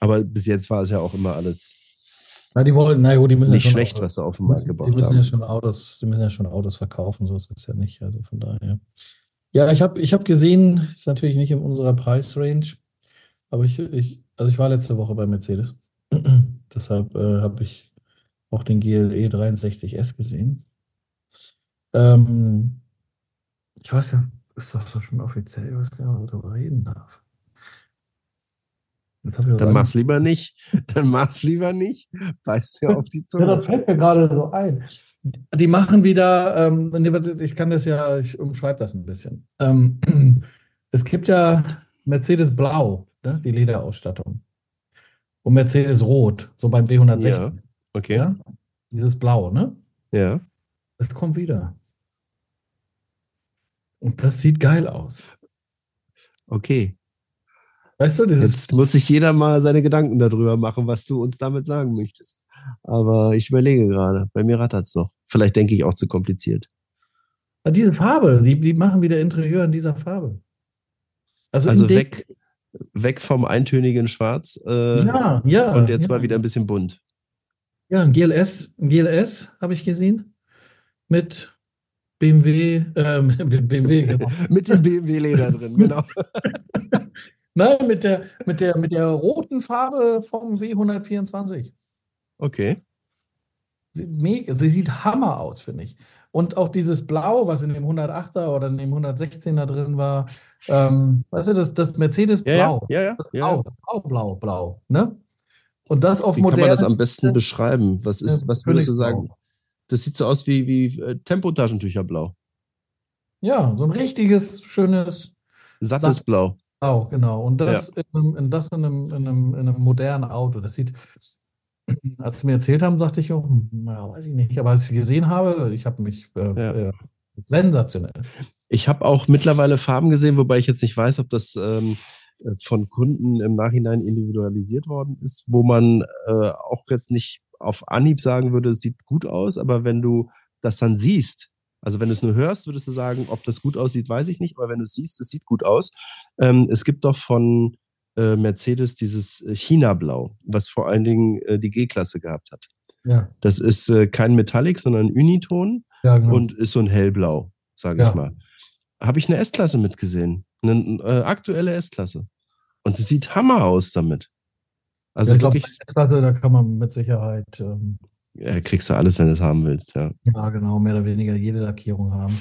Aber bis jetzt war es ja auch immer alles Na, die wollen, na gut, die müssen nicht ja schon schlecht, Autos, was sie auf den Markt die gebracht müssen ja haben. schon Autos, die müssen ja schon Autos verkaufen, so ist es ja nicht. Also von daher. Ja, ich habe ich hab gesehen, ist natürlich nicht in unserer Preisrange, aber ich, ich, also ich war letzte Woche bei Mercedes. <clears throat> Deshalb äh, habe ich auch den GLE 63S gesehen. Ähm, ich weiß ja, ist doch so schon offiziell, ob man darüber reden darf. Jetzt hab ich was <laughs> Dann mach's lieber nicht. Dann mach's lieber nicht. Beißt dir auf die Ja, Zunge. das fällt mir gerade so ein. Die machen wieder, ähm, ich kann das ja, ich umschreibe das ein bisschen. Ähm, <clears throat> es gibt ja Mercedes Blau, ne, die Lederausstattung. Und Mercedes Rot, so beim B160. Okay. Ja? Dieses Blau, ne? ja. Das kommt wieder. Und das sieht geil aus. Okay. Weißt du, Jetzt muss sich jeder mal seine Gedanken darüber machen, was du uns damit sagen möchtest. Aber ich überlege gerade. Bei mir rattert's noch. Vielleicht denke ich auch zu kompliziert. diese Farbe, die, die machen wieder Interieur in dieser Farbe. Also, Also weg, weg vom eintönigen Schwarz äh, Ja, ja. und jetzt ja. mal wieder ein bisschen bunt. Ja, ein GLS, ein GLS habe ich gesehen. Mit BMW, ähm, <laughs> mit BMW, genau. <laughs> Mit dem BMW-Leder drin, <laughs> genau. Nein, mit der, mit der, mit der roten Farbe vom W124. Okay. Sie, mega, sie sieht Hammer aus, finde ich. Und auch dieses Blau, was in dem 108er oder in dem 116er drin war, ähm, weißt du, das, das Mercedes Ja, ja, Blau. ja, ja. Das ja. Blau, Blau, Blau, Blau, ne? Und das auf Wie kann man das am besten beschreiben? Was ist, was würdest du sagen? Das sieht so aus wie, wie äh, Tempotaschentücherblau. Ja, so ein richtiges, schönes Sattes Satt- Blau. Blau, genau. Und das, in, einem, in, das in, einem, in, einem, in einem modernen Auto. Das sieht, <clears throat> als sie mir erzählt haben, dachte ich, oh, na, weiß ich nicht. Aber als ich sie gesehen habe, ich habe mich äh, Ja. äh, sensationell. Ich habe auch mittlerweile Farben gesehen, wobei ich jetzt nicht weiß, ob das ähm, äh, von Kunden im Nachhinein individualisiert worden ist, wo man äh, auch jetzt nicht auf Anhieb sagen würde, es sieht gut aus, aber wenn du das dann siehst, also wenn du es nur hörst, würdest du sagen, ob das gut aussieht, weiß ich nicht, aber wenn du es siehst, es sieht gut aus. Ähm, es gibt doch von äh, Mercedes dieses äh, China-Blau, was vor allen Dingen äh, die G-Klasse gehabt hat. Ja, Das ist äh, kein Metallic, sondern Uniton ja, genau. und ist so ein hellblau, sage Ja. ich mal. Habe ich eine S-Klasse mitgesehen, eine äh, aktuelle S-Klasse. Und es sieht Hammer aus damit. Also ja, ich glaube, da kann man mit Sicherheit, ähm, kriegst du alles, wenn du es haben willst, ja. ja, genau, mehr oder weniger jede Lackierung haben.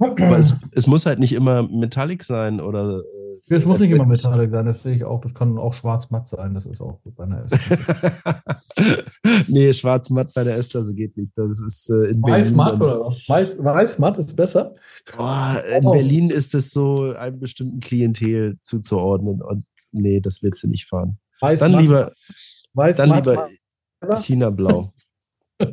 Aber es, es muss halt nicht immer Metallic sein oder. Äh, Es muss nicht immer Metallic sein, das sehe ich auch. Das kann auch schwarz-matt sein, das ist auch gut bei einer S. <laughs> nee, schwarz-matt bei der S-Klasse geht nicht. Das ist äh, in Weiß-matt oder was? Weiß- Weiß-matt ist besser. Oh, in Oh. Berlin ist es so einem bestimmten Klientel zuzuordnen und nee, das willst du nicht fahren. Weiß-matt, Dann lieber, dann Weiß-matt, lieber Matt- China-Blau. <laughs>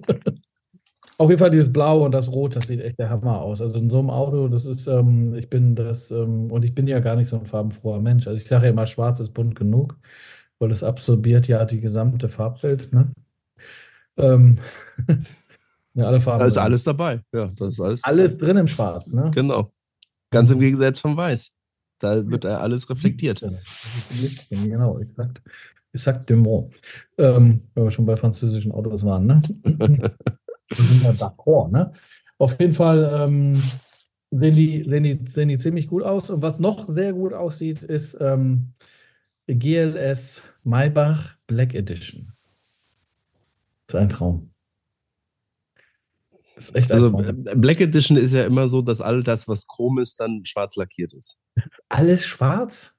Auf jeden Fall dieses Blau und das Rot, das sieht echt der Hammer aus. Also in so einem Auto, das ist, ähm, ich bin das, ähm, und ich bin ja gar nicht so ein farbenfroher Mensch. Also ich sage ja immer, schwarz ist bunt genug, weil es absorbiert ja die gesamte Farbwelt, ne? Ähm, <laughs> ja, alle Farben. Da ist drin. alles dabei. Ja, das ist alles. Alles drin im Schwarz, ne? Genau. Ganz im Gegensatz vom Weiß. Da wird ja alles reflektiert. Genau, exakt. Exactement. Ähm, wenn wir schon bei französischen Autos waren, ne? <laughs> Wir sind ja d'accord, ne? Auf jeden Fall ähm, sehen, die, sehen, die, sehen die ziemlich gut aus. Und was noch sehr gut aussieht, ist ähm, GLS Maybach Black Edition. Ist ein Traum. Ist echt ein Also Traum. äh, Black Edition ist ja immer so, dass all das, was chrom ist, dann schwarz lackiert ist. Alles schwarz,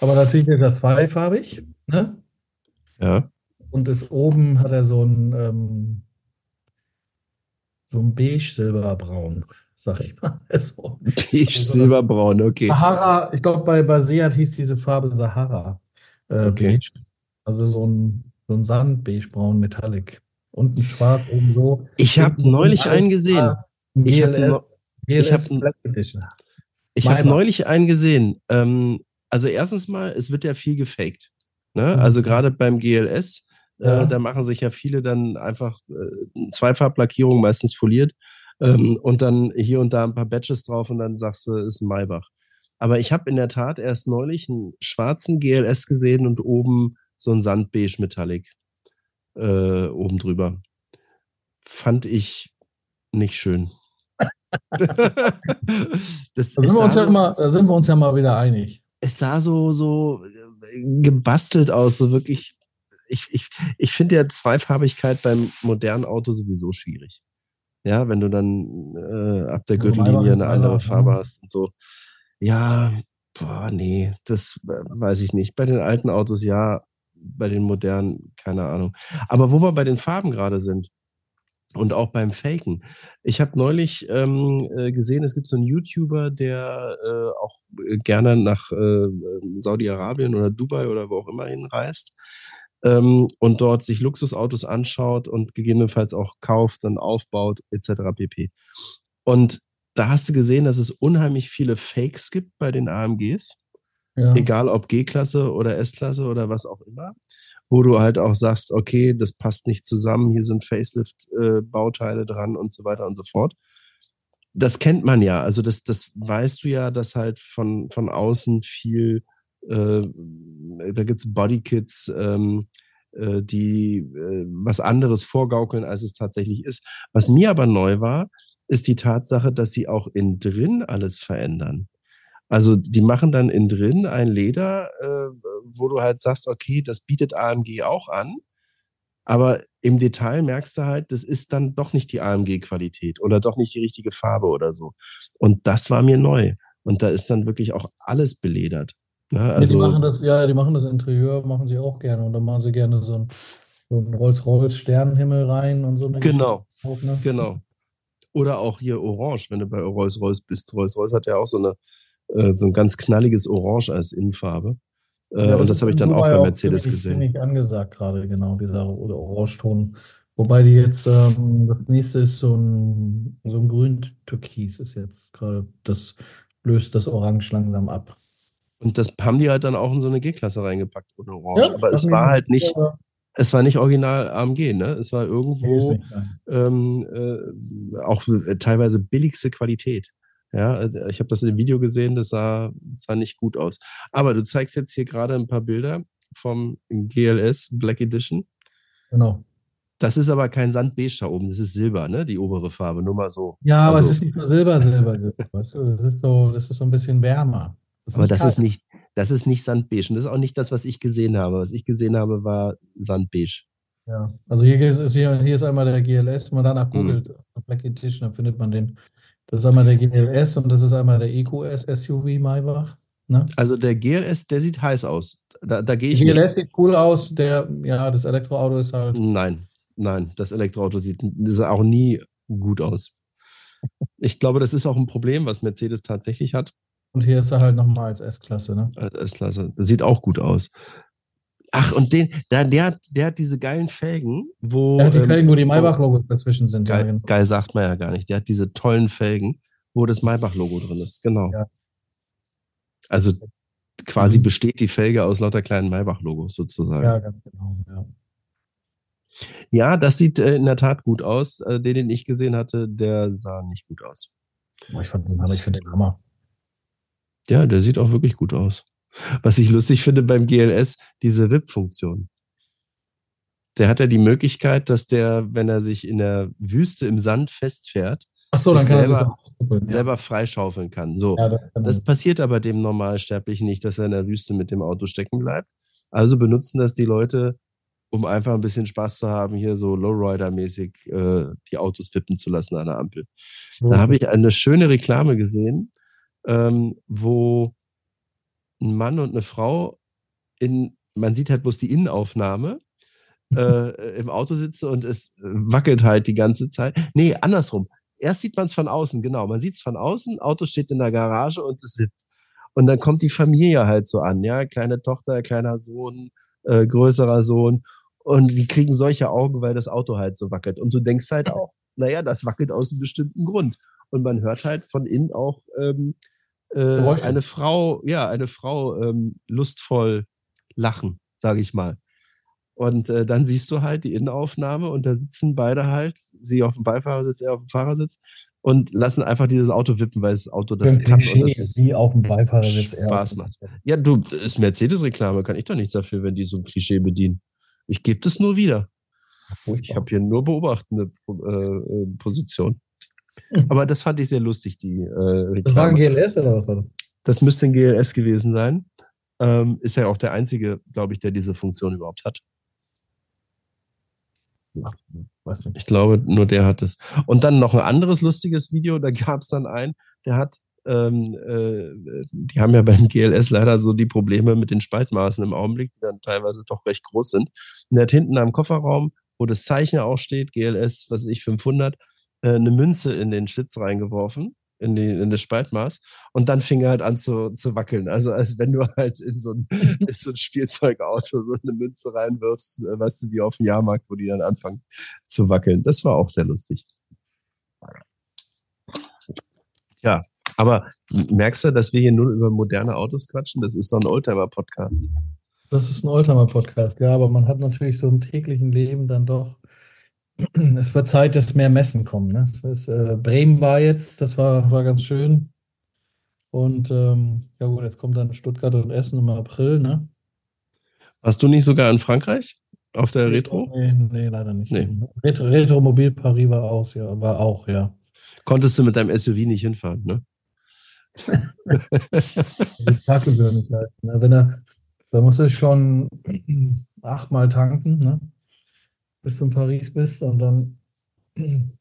aber natürlich ist er zweifarbig, ne? Ja. Und ist oben hat er so ein, ähm, so ein beige-silberbraun, sag ich mal. <laughs> So. Beige, silberbraun, okay. Sahara, ich glaube, bei, bei Seat hieß diese Farbe Sahara. Äh, Okay. beige. Also so ein, so ein Sand-beige-braun Metallic. Unten schwarz, oben so. Ich habe neulich einen gesehen. Ich hab GLS, ich hab. Ich habe Maybach. neulich einen gesehen. Ähm, also erstens mal, es wird ja viel gefaked. Ne? Mhm. Also gerade beim GLS, Ja. äh, da machen sich ja viele dann einfach äh, Zweifarblackierung, meistens foliert, ähm, und dann hier und da ein paar Badges drauf und dann sagst du, ist ein Maybach. Aber ich habe in der Tat erst neulich einen schwarzen GLS gesehen und oben so ein Sandbeige Metallic. äh, oben drüber. Fand ich nicht schön. <laughs> <laughs> das, da, sind wir uns so, ja mal, da sind wir uns ja mal wieder einig. Es sah so, so äh, gebastelt aus, so wirklich. Ich, ich, ich finde ja Zweifarbigkeit beim modernen Auto sowieso schwierig. Ja, wenn du dann äh, ab der Gürtellinie eine andere Farbe hast und so. Ja, boah, nee, das weiß ich nicht. Bei den alten Autos ja, bei den modernen, keine Ahnung. Aber wo wir bei den Farben gerade sind und auch beim Faken. Ich habe neulich ähm, äh, gesehen, es gibt so einen YouTuber, der äh, auch äh, gerne nach äh, Saudi-Arabien oder Dubai oder wo auch immer hinreist ähm, und dort sich Luxusautos anschaut und gegebenenfalls auch kauft, dann aufbaut etc. pp. Und da hast du gesehen, dass es unheimlich viele Fakes gibt bei den AMGs. Ja. Egal ob G-Klasse oder S-Klasse oder was auch immer, wo du halt auch sagst, okay, das passt nicht zusammen, hier sind Facelift-Bauteile äh, dran und so weiter und so fort. Das kennt man ja, also das, das weißt du ja, dass halt von, von außen viel, äh, da gibt es Bodykits, ähm, äh, die äh, was anderes vorgaukeln, als es tatsächlich ist. Was mir aber neu war, ist die Tatsache, dass sie auch in drin alles verändern. Also die machen dann in drin ein Leder, äh, wo du halt sagst, okay, das bietet AMG auch an. Aber im Detail merkst du halt, das ist dann doch nicht die AMG-Qualität oder doch nicht die richtige Farbe oder so. Und das war mir neu. Und da ist dann wirklich auch alles beledert. Ja, ne? also, ja, die machen das, ja, die machen das Interieur, machen sie auch gerne. Und dann machen sie gerne so ein, so ein Rolls-Royce-Sternenhimmel rein und so. Genau, auch, ne? genau. Oder auch hier Orange, wenn du bei Rolls-Royce bist. Rolls-Royce hat ja auch so eine äh, so ein ganz knalliges Orange als Innenfarbe. Äh, ja, das und das habe ich dann auch bei Mercedes ziemlich, gesehen. Ziemlich angesagt gerade, genau, dieser Orangeton. Wobei die jetzt, ähm, das nächste ist so ein, so ein grün-türkis ist jetzt gerade, das löst das Orange langsam ab. Und das haben die halt dann auch in so eine G-Klasse reingepackt, ohne Orange. Ja, Aber es war halt nicht, es war nicht original AMG, ne? Es war irgendwo ähm, äh, auch teilweise billigste Qualität. Ja, also, ich habe das in dem Video gesehen, das sah, sah nicht gut aus. Aber du zeigst jetzt hier gerade ein paar Bilder vom GLS Black Edition. Genau. Das ist aber kein Sandbeige da oben, das ist Silber, ne? Die obere Farbe, nur mal so. Ja, aber also, es ist nicht nur Silber, Silber, weißt du? Das ist so, das ist so ein bisschen wärmer. Das aber das kalt. ist nicht, das ist nicht Sandbeige. Und das ist auch nicht das, was ich gesehen habe. Was ich gesehen habe, war Sandbeige. Ja, also hier ist, hier, hier ist einmal der GLS, wenn man danach hm. googelt, hm. Black Edition, dann findet man den. Das ist einmal der GLS und das ist einmal der EQS SUV Maybach. Ne? Also der GLS, der sieht heiß aus. Da, da gehe ich. Der GLS mit. sieht cool aus, der, ja, das Elektroauto ist halt. Nein, nein, das Elektroauto sieht, sieht auch nie gut aus. Ich glaube, das ist auch ein Problem, was Mercedes tatsächlich hat. Und hier ist er halt nochmal als S-Klasse, ne? Als S-Klasse. Sieht auch gut aus. Ach, und den, der, der, hat, der hat diese geilen Felgen, wo. Der hat die ähm, Felgen, wo die Maybach-Logos dazwischen sind. Geil, ja, genau. geil sagt man ja gar nicht. Der hat diese tollen Felgen, wo das Maybach-Logo drin ist. Genau. Ja. Also quasi mhm. besteht die Felge aus lauter kleinen Maybach-Logos sozusagen. Ja, ganz genau. Ja. Ja, das sieht äh, in der Tat gut aus. Äh, den, den ich gesehen hatte, der sah nicht gut aus. ich, fand den, ich finde den Hammer. Ja, der sieht auch wirklich gut aus. Was ich lustig finde beim GLS, diese VIP-Funktion. Der hat ja die Möglichkeit, dass der, wenn er sich in der Wüste im Sand festfährt, so, sich selber, ja. selber freischaufeln kann. So, ja, das, das passiert aber dem Normalsterblichen nicht, dass er in der Wüste mit dem Auto stecken bleibt. Also benutzen das die Leute, um einfach ein bisschen Spaß zu haben, hier so Lowrider-mäßig äh, die Autos wippen zu lassen an der Ampel. Mhm. Da habe ich eine schöne Reklame gesehen, ähm, wo ein Mann und eine Frau in, man sieht halt bloß die Innenaufnahme, äh, im Auto sitzen und es wackelt halt die ganze Zeit. Nee, andersrum. Erst sieht man es von außen, genau. Man sieht es von außen, Auto steht in der Garage und es wippt. Und dann kommt die Familie halt so an, ja, kleine Tochter, kleiner Sohn, äh, größerer Sohn. Und die kriegen solche Augen, weil das Auto halt so wackelt. Und du denkst halt auch, naja, das wackelt aus einem bestimmten Grund. Und man hört halt von innen auch ähm, äh, eine Frau, ja, eine Frau ähm, lustvoll lachen, sage ich mal. Und äh, dann siehst du halt die Innenaufnahme und da sitzen beide halt, sie auf dem Beifahrersitz, er auf dem Fahrersitz und lassen einfach dieses Auto wippen, weil das Auto das kann und das sie auf dem Beifahrersitz Spaß macht. Ja, du, das ist Mercedes-Reklame, kann ich doch nichts dafür, wenn die so ein Klischee bedienen. Ich gebe das nur wieder. Ich habe hier nur beobachtende äh, Position. <laughs> Aber das fand ich sehr lustig, die äh, Das war ein GLS oder was war das? Das müsste ein GLS gewesen sein. Ähm, ist ja auch der einzige, glaube ich, der diese Funktion überhaupt hat. Ja, weiß nicht. Ich glaube, nur der hat es. Und dann noch ein anderes lustiges Video, da gab es dann einen, der hat, ähm, äh, die haben ja beim GLS leider so die Probleme mit den Spaltmaßen im Augenblick, die dann teilweise doch recht groß sind. Und der hat hinten am Kofferraum, wo das Zeichen auch steht, GLS, was weiß ich, 500, äh, eine Münze in den Schlitz reingeworfen in, die, in das Spaltmaß und dann fing er halt an zu, zu wackeln. Also als wenn du halt in so, ein, <laughs> in so ein Spielzeugauto so eine Münze reinwirfst, äh, weißt du, wie auf dem Jahrmarkt, wo die dann anfangen zu wackeln. Das war auch sehr lustig. Ja, aber merkst du, dass wir hier nur über moderne Autos quatschen? Das ist doch ein Oldtimer-Podcast. Das ist ein Oldtimer-Podcast, ja, aber man hat natürlich so im täglichen Leben dann doch. <clears throat> Es wird Zeit, dass mehr Messen kommen. Ne? Ist, äh, Bremen war jetzt, das war, war ganz schön. Und ähm, ja gut, jetzt kommt dann Stuttgart und Essen im April, ne? Warst du nicht sogar in Frankreich auf der Retro? Nee, nee leider nicht. Nee. Retro, Retro Mobil Paris war aus, ja, war auch, ja. Konntest du mit deinem SUV nicht hinfahren, ne? <laughs> Die Parkgebühr nicht leisten. Ne? Wenn er, da musst du schon <clears throat> achtmal tanken, ne? Bis du in Paris bist und dann. <clears throat>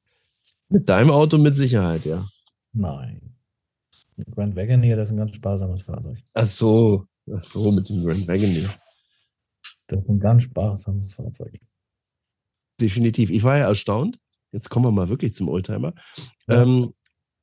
Mit deinem Auto mit Sicherheit, ja. Nein. Grand Wagoneer, das ist ein ganz sparsames Fahrzeug. Ach so, ach so, mit dem Grand Wagoneer. Das ist ein ganz sparsames Fahrzeug. Definitiv. Ich war ja erstaunt. Jetzt kommen wir mal wirklich zum Oldtimer. Ja. Ähm,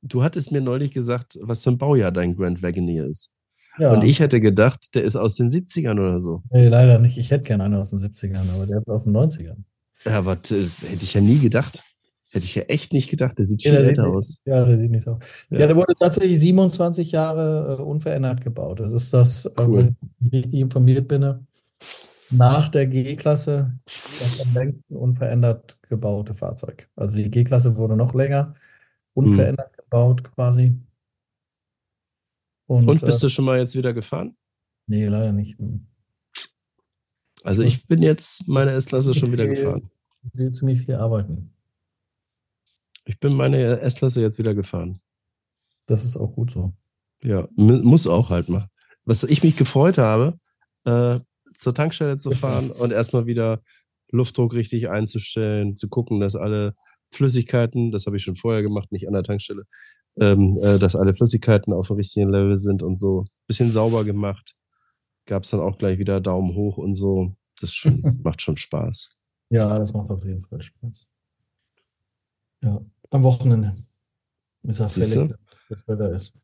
du hattest mir neulich gesagt, was für ein Baujahr dein Grand Wagoneer ist. Ja, Und ich hätte gedacht, der ist aus den 70ern oder so. nee, leider nicht. Ich hätte gerne einen aus den 70ern, aber der ist aus den 90ern. Ja, aber das hätte ich ja nie gedacht. Hätte ich ja echt nicht gedacht. Der sieht Ja, viel der älter aus. Ja, der sieht nicht so. Ja. Ja. der wurde tatsächlich 27 Jahre äh, unverändert gebaut. Das ist das, äh, Cool. wenn ich richtig informiert bin, ne, nach der G-Klasse das am längsten unverändert gebaute Fahrzeug. Also die G-Klasse wurde noch länger unverändert gebaut quasi. Und, Und bist äh, du schon mal jetzt wieder gefahren? nee, leider nicht. Hm. Also ich bin jetzt meine S-Klasse schon wieder gefahren. Ich will ziemlich viel arbeiten. Ich bin meine S-Klasse jetzt wieder gefahren. Das ist auch gut so. Ja, mu- muss auch halt mal. Was ich mich gefreut habe, äh, zur Tankstelle zu fahren und erstmal wieder Luftdruck richtig einzustellen, zu gucken, dass alle Flüssigkeiten, das habe ich schon vorher gemacht, nicht an der Tankstelle, ähm, äh, dass alle Flüssigkeiten auf dem richtigen Level sind und so. Bisschen sauber gemacht. Gab es dann auch gleich wieder Daumen hoch und so. Das schon, <laughs> macht schon Spaß. Ja, das macht auf jeden Fall Spaß. Ja, am Wochenende ist das Siehste? das Wetter ist.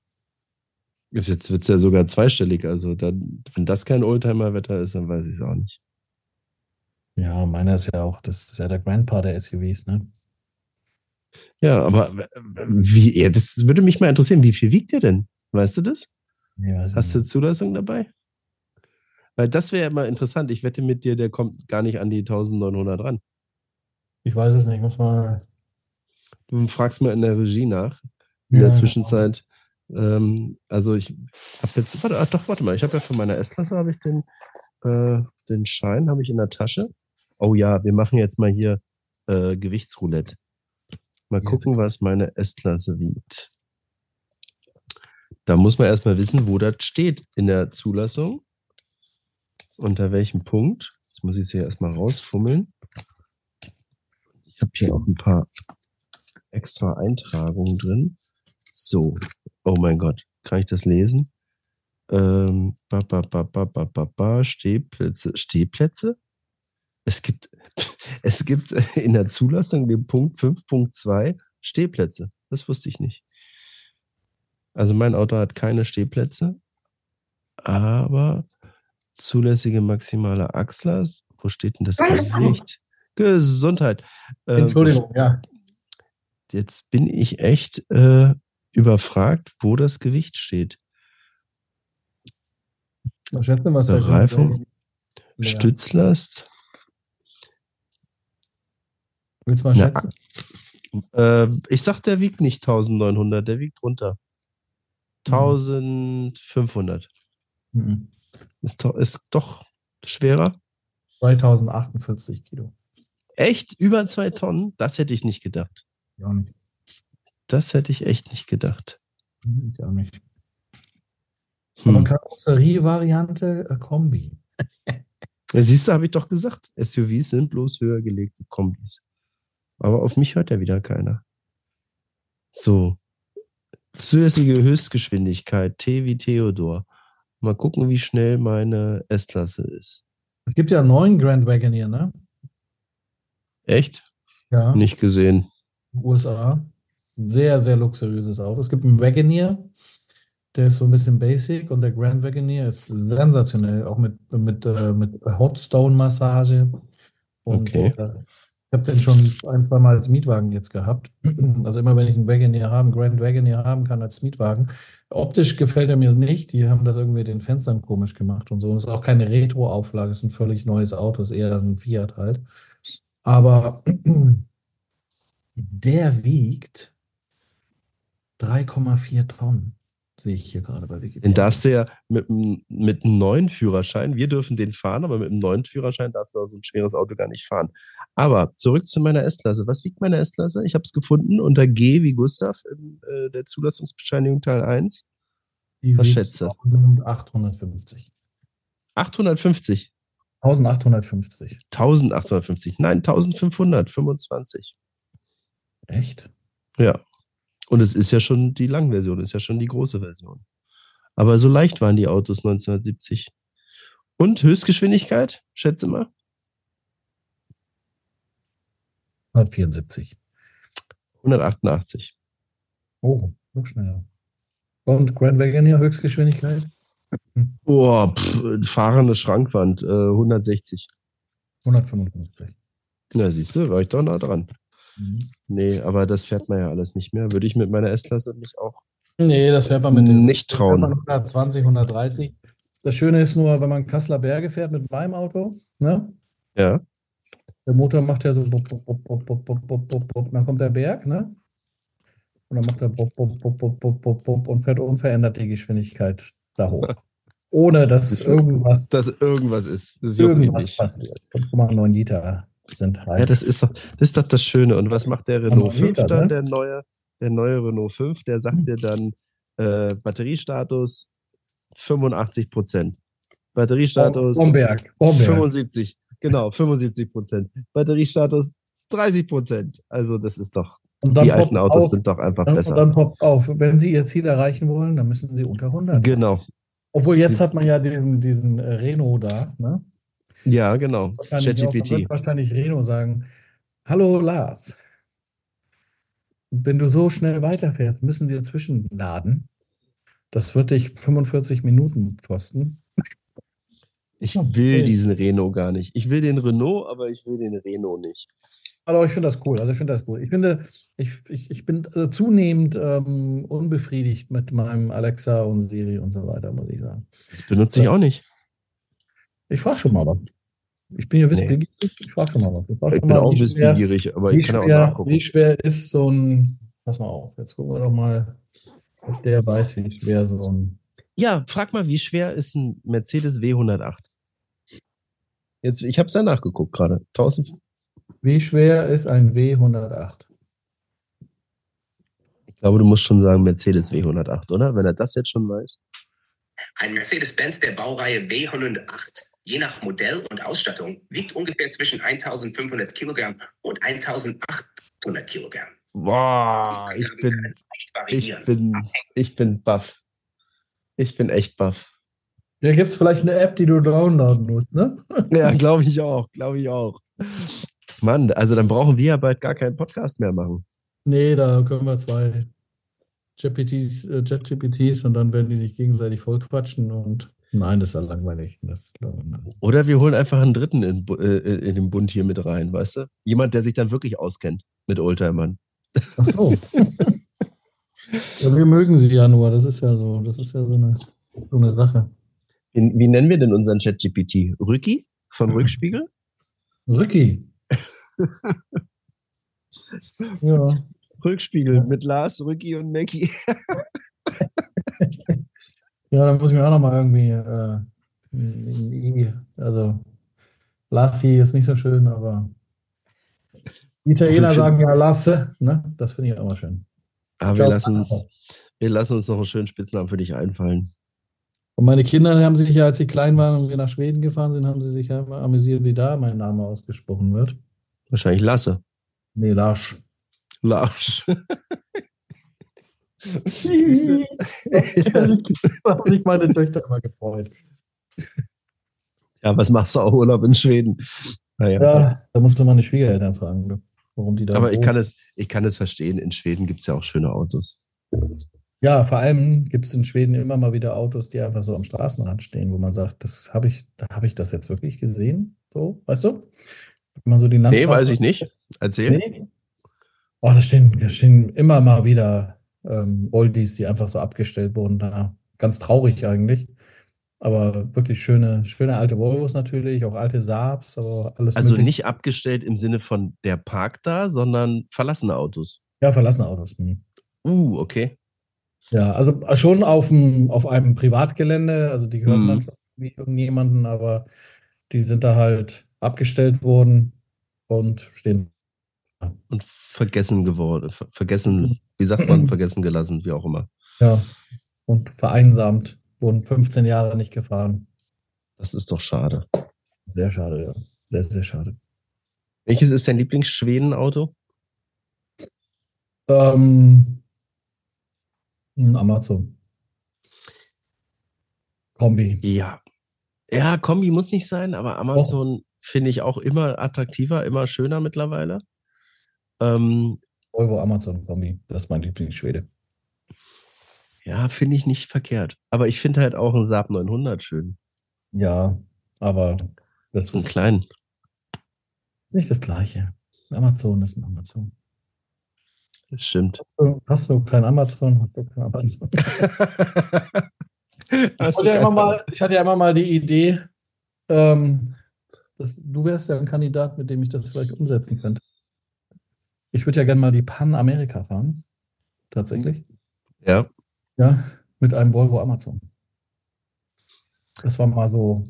Jetzt wird es ja sogar zweistellig. Also dann, wenn das kein Oldtimer-Wetter ist, dann weiß ich es auch nicht. Ja, meiner ist ja auch, das ist ja der Grandpa der SUVs, ne? Ja, aber w- wie, ja, das würde mich mal interessieren, wie viel wiegt der denn? Weißt du das? Weiß ich Hast du. Zulassung dabei? Weil das wäre ja mal interessant. Ich wette mit dir, der kommt gar nicht an die 1900 ran. Ich weiß es nicht, muss mal. Du fragst mal in der Regie nach. In Ja, der Zwischenzeit. Ähm, also ich habe jetzt, warte, ach doch, warte mal, ich habe ja von meiner S-Klasse habe ich den, äh, den Schein habe ich in der Tasche. Oh ja, wir machen jetzt mal hier äh, Gewichtsroulette. Mal Ja. gucken, was meine S-Klasse wiegt. Da muss man erstmal wissen, wo das steht in der Zulassung. Unter welchem Punkt. Jetzt muss ich es hier erstmal rausfummeln. Ich habe hier auch ein paar extra Eintragungen drin. So, oh mein Gott, kann ich das lesen? Ähm, ba, ba, ba, ba, ba, ba, Stehplätze. Stehplätze? Es gibt, <laughs> es gibt in der Zulassung den Punkt 5.2 Stehplätze. Das wusste ich nicht. Also mein Auto hat keine Stehplätze, aber zulässige maximale Achsler. Wo steht denn das Gewicht? Gesundheit. Ähm, Entschuldigung, ja. Jetzt bin ich echt äh, überfragt, wo das Gewicht steht. Was schätzt du, was der Bereifung, Ja. Stützlast. Willst du mal Na, schätzen? Äh, ich sag, der wiegt nicht 1900, der wiegt runter. 1500. Mhm. Ist, ist doch schwerer. 2048 Kilo. Echt? Über zwei Tonnen? Das hätte ich nicht gedacht. Ja, nicht. Das hätte ich echt nicht gedacht. Auch nicht. Aber Hm. Karosserie-Variante äh, Kombi. <laughs> Ja, Siehst du, habe ich doch gesagt. SUVs sind bloß höher gelegte Kombis. Aber auf mich hört ja wieder keiner. So. Zulässige Höchstgeschwindigkeit, T wie Theodor. Mal gucken, wie schnell meine S-Klasse ist. Es gibt ja einen neuen Grand Wagoneer, ne? Echt? Ja. Nicht gesehen. USA. Sehr, sehr luxuriöses Auto. Es gibt einen Wagoneer, der ist so ein bisschen basic und der Grand Wagoneer ist sensationell, auch mit, mit, äh, mit Hotstone-Massage. Okay. äh, ich habe den schon ein, zwei Mal als Mietwagen jetzt gehabt. Also immer wenn ich einen Wagoneer haben, Grand Wagoneer haben kann als Mietwagen. Optisch gefällt er mir nicht. Die haben das irgendwie den Fenstern komisch gemacht und so. Es ist auch keine Retro-Auflage, es ist ein völlig neues Auto, ist eher ein Fiat halt. Aber <clears throat> der wiegt 3,4 Tonnen, sehe ich hier gerade bei Den Wikipedia. darfst du ja mit, einem- mit einem neuen Führerschein, wir dürfen den fahren, aber mit einem neuen Führerschein darfst du auch so ein schweres Auto gar nicht fahren. Aber zurück zu meiner S-Klasse. Was wiegt meine S-Klasse? Ich habe es gefunden unter G wie Gustav in äh, der Zulassungsbescheinigung Teil 1. Die was schätzt du? 1850. 850. 1850. 1850. Nein, 1525. Echt? Ja. Und es ist ja schon die Langversion, ist ja schon die große Version. Aber so leicht waren die Autos 1970. Und Höchstgeschwindigkeit? Schätze mal. 174. 188. Oh, noch schneller. Und Grand Wagoneer Höchstgeschwindigkeit? Boah, pff, fahrende Schrankwand, äh, 160. 155. Na, siehst du, war ich doch nah dran. Nee, aber das fährt man ja alles nicht mehr. Würde ich mit meiner S-Klasse nicht auch. Nee, das fährt man mit nicht trauen. 120, 130. Das Schöne ist nur, wenn man Kasseler Berge fährt mit meinem Auto, ne? Ja. Der Motor macht ja so bop, bop, bop, bop, bop, bop, bop, bop. dann kommt der Berg, ne? Und dann macht er bop, bop, bop, bop, bop, bop, bop und fährt unverändert die Geschwindigkeit da hoch. Ohne dass das ist, irgendwas, dass irgendwas ist. Das irgendwas passiert. 5,9 Liter sind halt. Ja, das ist, doch, das ist doch das Schöne. Und was macht der Renault 5 Liter, dann, ne? der neue, der neue Renault 5? Der sagt dir dann äh, Batteriestatus 85 Prozent. Batteriestatus Bomberg. Bomberg. 75. Genau, 75 Prozent. Batteriestatus 30 Prozent. Also das ist doch, die alten Autos auf, sind doch einfach dann, besser. Und dann poppt auf, wenn Sie Ihr Ziel erreichen wollen, dann müssen Sie unter 100. genau. Obwohl jetzt Sie- hat man ja diesen, diesen Renault da. Ne? Ja, genau. ChatGPT. wird wahrscheinlich Renault sagen: Hallo Lars, wenn du so schnell weiterfährst, müssen wir zwischenladen. Das wird dich 45 Minuten kosten. Ich will diesen Renault gar nicht. Ich will den Renault, aber ich will den Renault nicht. Aber ich finde das cool. Also ich finde das cool. Ich finde, ich, ich, ich bin äh, zunehmend ähm, unbefriedigt mit meinem Alexa und Siri und so weiter, muss ich sagen. Das benutze ich auch nicht. Ich frage schon mal was. Ich bin ja Nee. wissbegierig, ich frage schon mal was. Ich, frag Ich bin mal, auch schwer- wissbegierig, aber ich kann auch schwer, nachgucken. wie schwer ist so ein, pass mal auf, jetzt gucken wir doch mal, ob der weiß, wie schwer so ein, Ja, frag mal, wie schwer ist ein Mercedes W108? Jetzt, ich habe es ja nachgeguckt gerade. 1000, wie schwer ist ein W108? ich glaube, du musst schon sagen Mercedes W108, oder? Wenn er das jetzt schon weiß. Ein Mercedes-Benz der Baureihe W108, je nach Modell und Ausstattung, wiegt ungefähr zwischen 1500 Kilogramm und 1800 Kilogramm. Boah, ich bin, ich bin, ich bin baff. Ich bin echt baff. Da gibt es vielleicht eine App, die du downloaden musst, ne? <laughs> Ja, glaube ich auch, glaube ich auch. Mann, also dann brauchen wir ja bald gar keinen Podcast mehr machen. Nee, da können wir zwei GPTs, äh, JetGPTs und dann werden die sich gegenseitig vollquatschen und nein, das ist ja langweilig. Das, äh, Oder wir holen einfach einen Dritten in, Bu- äh, in den Bund hier mit rein, weißt du? Jemand, der sich dann wirklich auskennt mit Oldtimern. ach so. <laughs> ja, wir mögen sie ja nur, das ist ja so, das ist ja so eine, so eine Sache. Wie, wie nennen wir denn unseren ChatGPT? Rücki von Rückspiegel? Ricky. <laughs> ja. Rückspiegel mit Lars, Rücki und Mackie. <laughs> Ja, dann muss ich mir auch nochmal irgendwie, äh, ein I- also Lassi ist nicht so schön, aber Die Italiener sagen ja lasse, ne? Das finde ich auch mal schön. Aber wir lassen, uns, wir lassen uns noch einen schönen Spitznamen für dich einfallen. Und meine Kinder haben sich ja, als sie klein waren und wir nach Schweden gefahren sind, haben sie sich ja immer amüsiert, wie da mein Name ausgesprochen wird. Wahrscheinlich Lasse. Nee, Larsch. Larsch. <laughs> da haben sich meine Töchter immer gefreut. Ja, was machst du auch Urlaub in Schweden? Naja. Ja, da musst du meine Schwiegereltern fragen, warum die da. Aber ich kann, es, ich kann es verstehen, in Schweden gibt es ja auch schöne Autos. Ja, vor allem gibt es in Schweden immer mal wieder Autos, die einfach so am Straßenrand stehen, wo man sagt, das habe ich, da habe ich das jetzt wirklich gesehen. So, weißt du? Wenn man so die nee, weiß ich nicht. Erzähl. Nee. Oh, da stehen, da stehen immer mal wieder ähm, Oldies, die einfach so abgestellt wurden da. Ganz traurig eigentlich. Aber wirklich schöne, schöne alte Volvos natürlich, auch alte Saabs, aber alles. Also möglich. nicht abgestellt im Sinne von der Park da, sondern verlassene Autos. Ja, verlassene Autos. Mhm. Uh, okay. Ja, also schon auf, dem, auf einem Privatgelände, also die gehören mhm. wie irgendjemanden, aber die sind da halt abgestellt worden und stehen. Und vergessen geworden, ver vergessen, wie sagt man, vergessen gelassen, wie auch immer. Ja, und vereinsamt wurden 15 Jahre nicht gefahren. Das ist doch schade. Sehr schade, ja. Sehr, sehr schade. Welches ist dein Lieblings-Schweden-Auto? Ähm, Amazon. Kombi. Ja. Ja, Kombi muss nicht sein, aber Amazon finde ich auch immer attraktiver, immer schöner mittlerweile. Ähm, Volvo Amazon Kombi, das ist mein Lieblingsschwede. Ja, finde ich nicht verkehrt. Aber ich finde halt auch einen Saab 900 schön. Ja, aber das ist ein klein. Ist nicht das Gleiche. Amazon ist ein Amazon. Das stimmt. Hast du kein Amazon? Hast du kein Amazon? <laughs> ich, hatte ja immer mal, ich hatte ja immer mal die Idee, ähm, dass, du wärst ja ein Kandidat, mit dem ich das vielleicht umsetzen könnte. Ich würde ja gerne mal die Pan-Amerika fahren. Tatsächlich. Ja. Ja, mit einem Volvo Amazon. Das war mal so.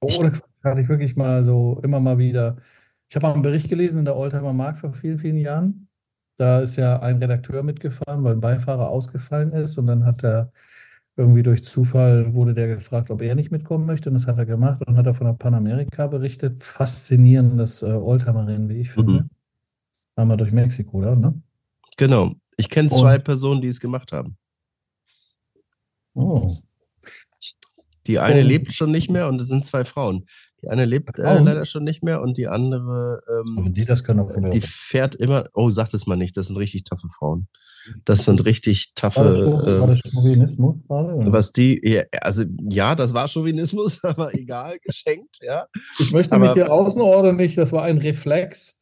Oh, da hatte ich wirklich mal so immer mal wieder. Ich habe mal einen Bericht gelesen in der Oldtimer Markt vor vielen, vielen Jahren. Da ist ja ein Redakteur mitgefahren, weil ein Beifahrer ausgefallen ist. Und dann hat er irgendwie durch Zufall wurde der gefragt, ob er nicht mitkommen möchte. Und das hat er gemacht und hat er von der Panamerika berichtet. Faszinierendes äh, Oldtimer-Rennen, wie ich finde. Mhm. Einmal durch Mexiko, oder? Ne? Genau. Ich kenne zwei Personen, die es gemacht haben. Oh. Die eine oh. lebt schon nicht mehr und es sind zwei Frauen. Die eine lebt äh, leider schon nicht mehr und die andere, ähm, die, das auch die fährt immer, oh, sag das mal nicht, das sind richtig taffe Frauen. Das sind richtig taffe. Äh, Chauvinismus gerade? Was die, ja, also ja, das war Chauvinismus, <laughs> aber egal, geschenkt, ja. Ich möchte aber, mich hier außenordentlich, das war ein Reflex.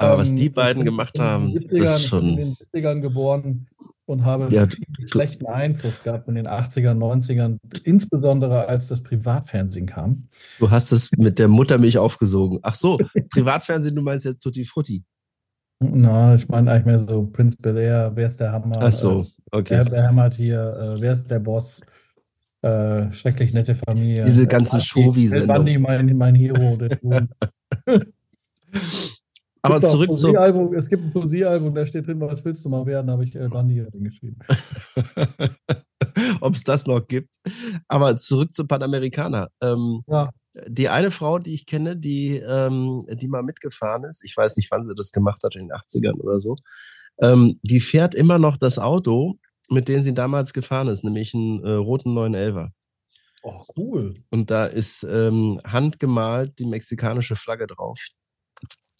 Aber ähm, was die beiden gemacht haben, 70ern, das ist schon. Ich bin in den 70ern geboren und habe ja, schlechten Einfluss gehabt in den 80ern, 90ern, insbesondere als das Privatfernsehen kam. Du hast es mit der Muttermilch aufgesogen. Ach so, Privatfernsehen, du meinst jetzt Tutti Frutti. Na, ich meine eigentlich mehr so Prinz Belair, wer ist der Hammer? Ach so, äh, okay. Wer, wer hämmert hier, äh, wer ist der Boss? Äh, schrecklich nette Familie. Diese ganzen Shovi-Sendungen. Mein, mein Hero. <laughs> <laughs> Aber zurück zum. Es gibt ein Poesiealbum, da steht drin, was willst du mal werden, habe ich El Bandi geschrieben. <laughs> Ob es das noch gibt. Aber zurück zum Panamerikaner. Ähm, ja. Die eine Frau, die ich kenne, die, ähm, die mal mitgefahren ist, ich weiß nicht, wann sie das gemacht hat, in den 80ern oder so, ähm, die fährt immer noch das Auto, mit dem sie damals gefahren ist, nämlich einen äh, roten 911er. Oh, cool. Und da ist ähm, handgemalt die mexikanische Flagge drauf.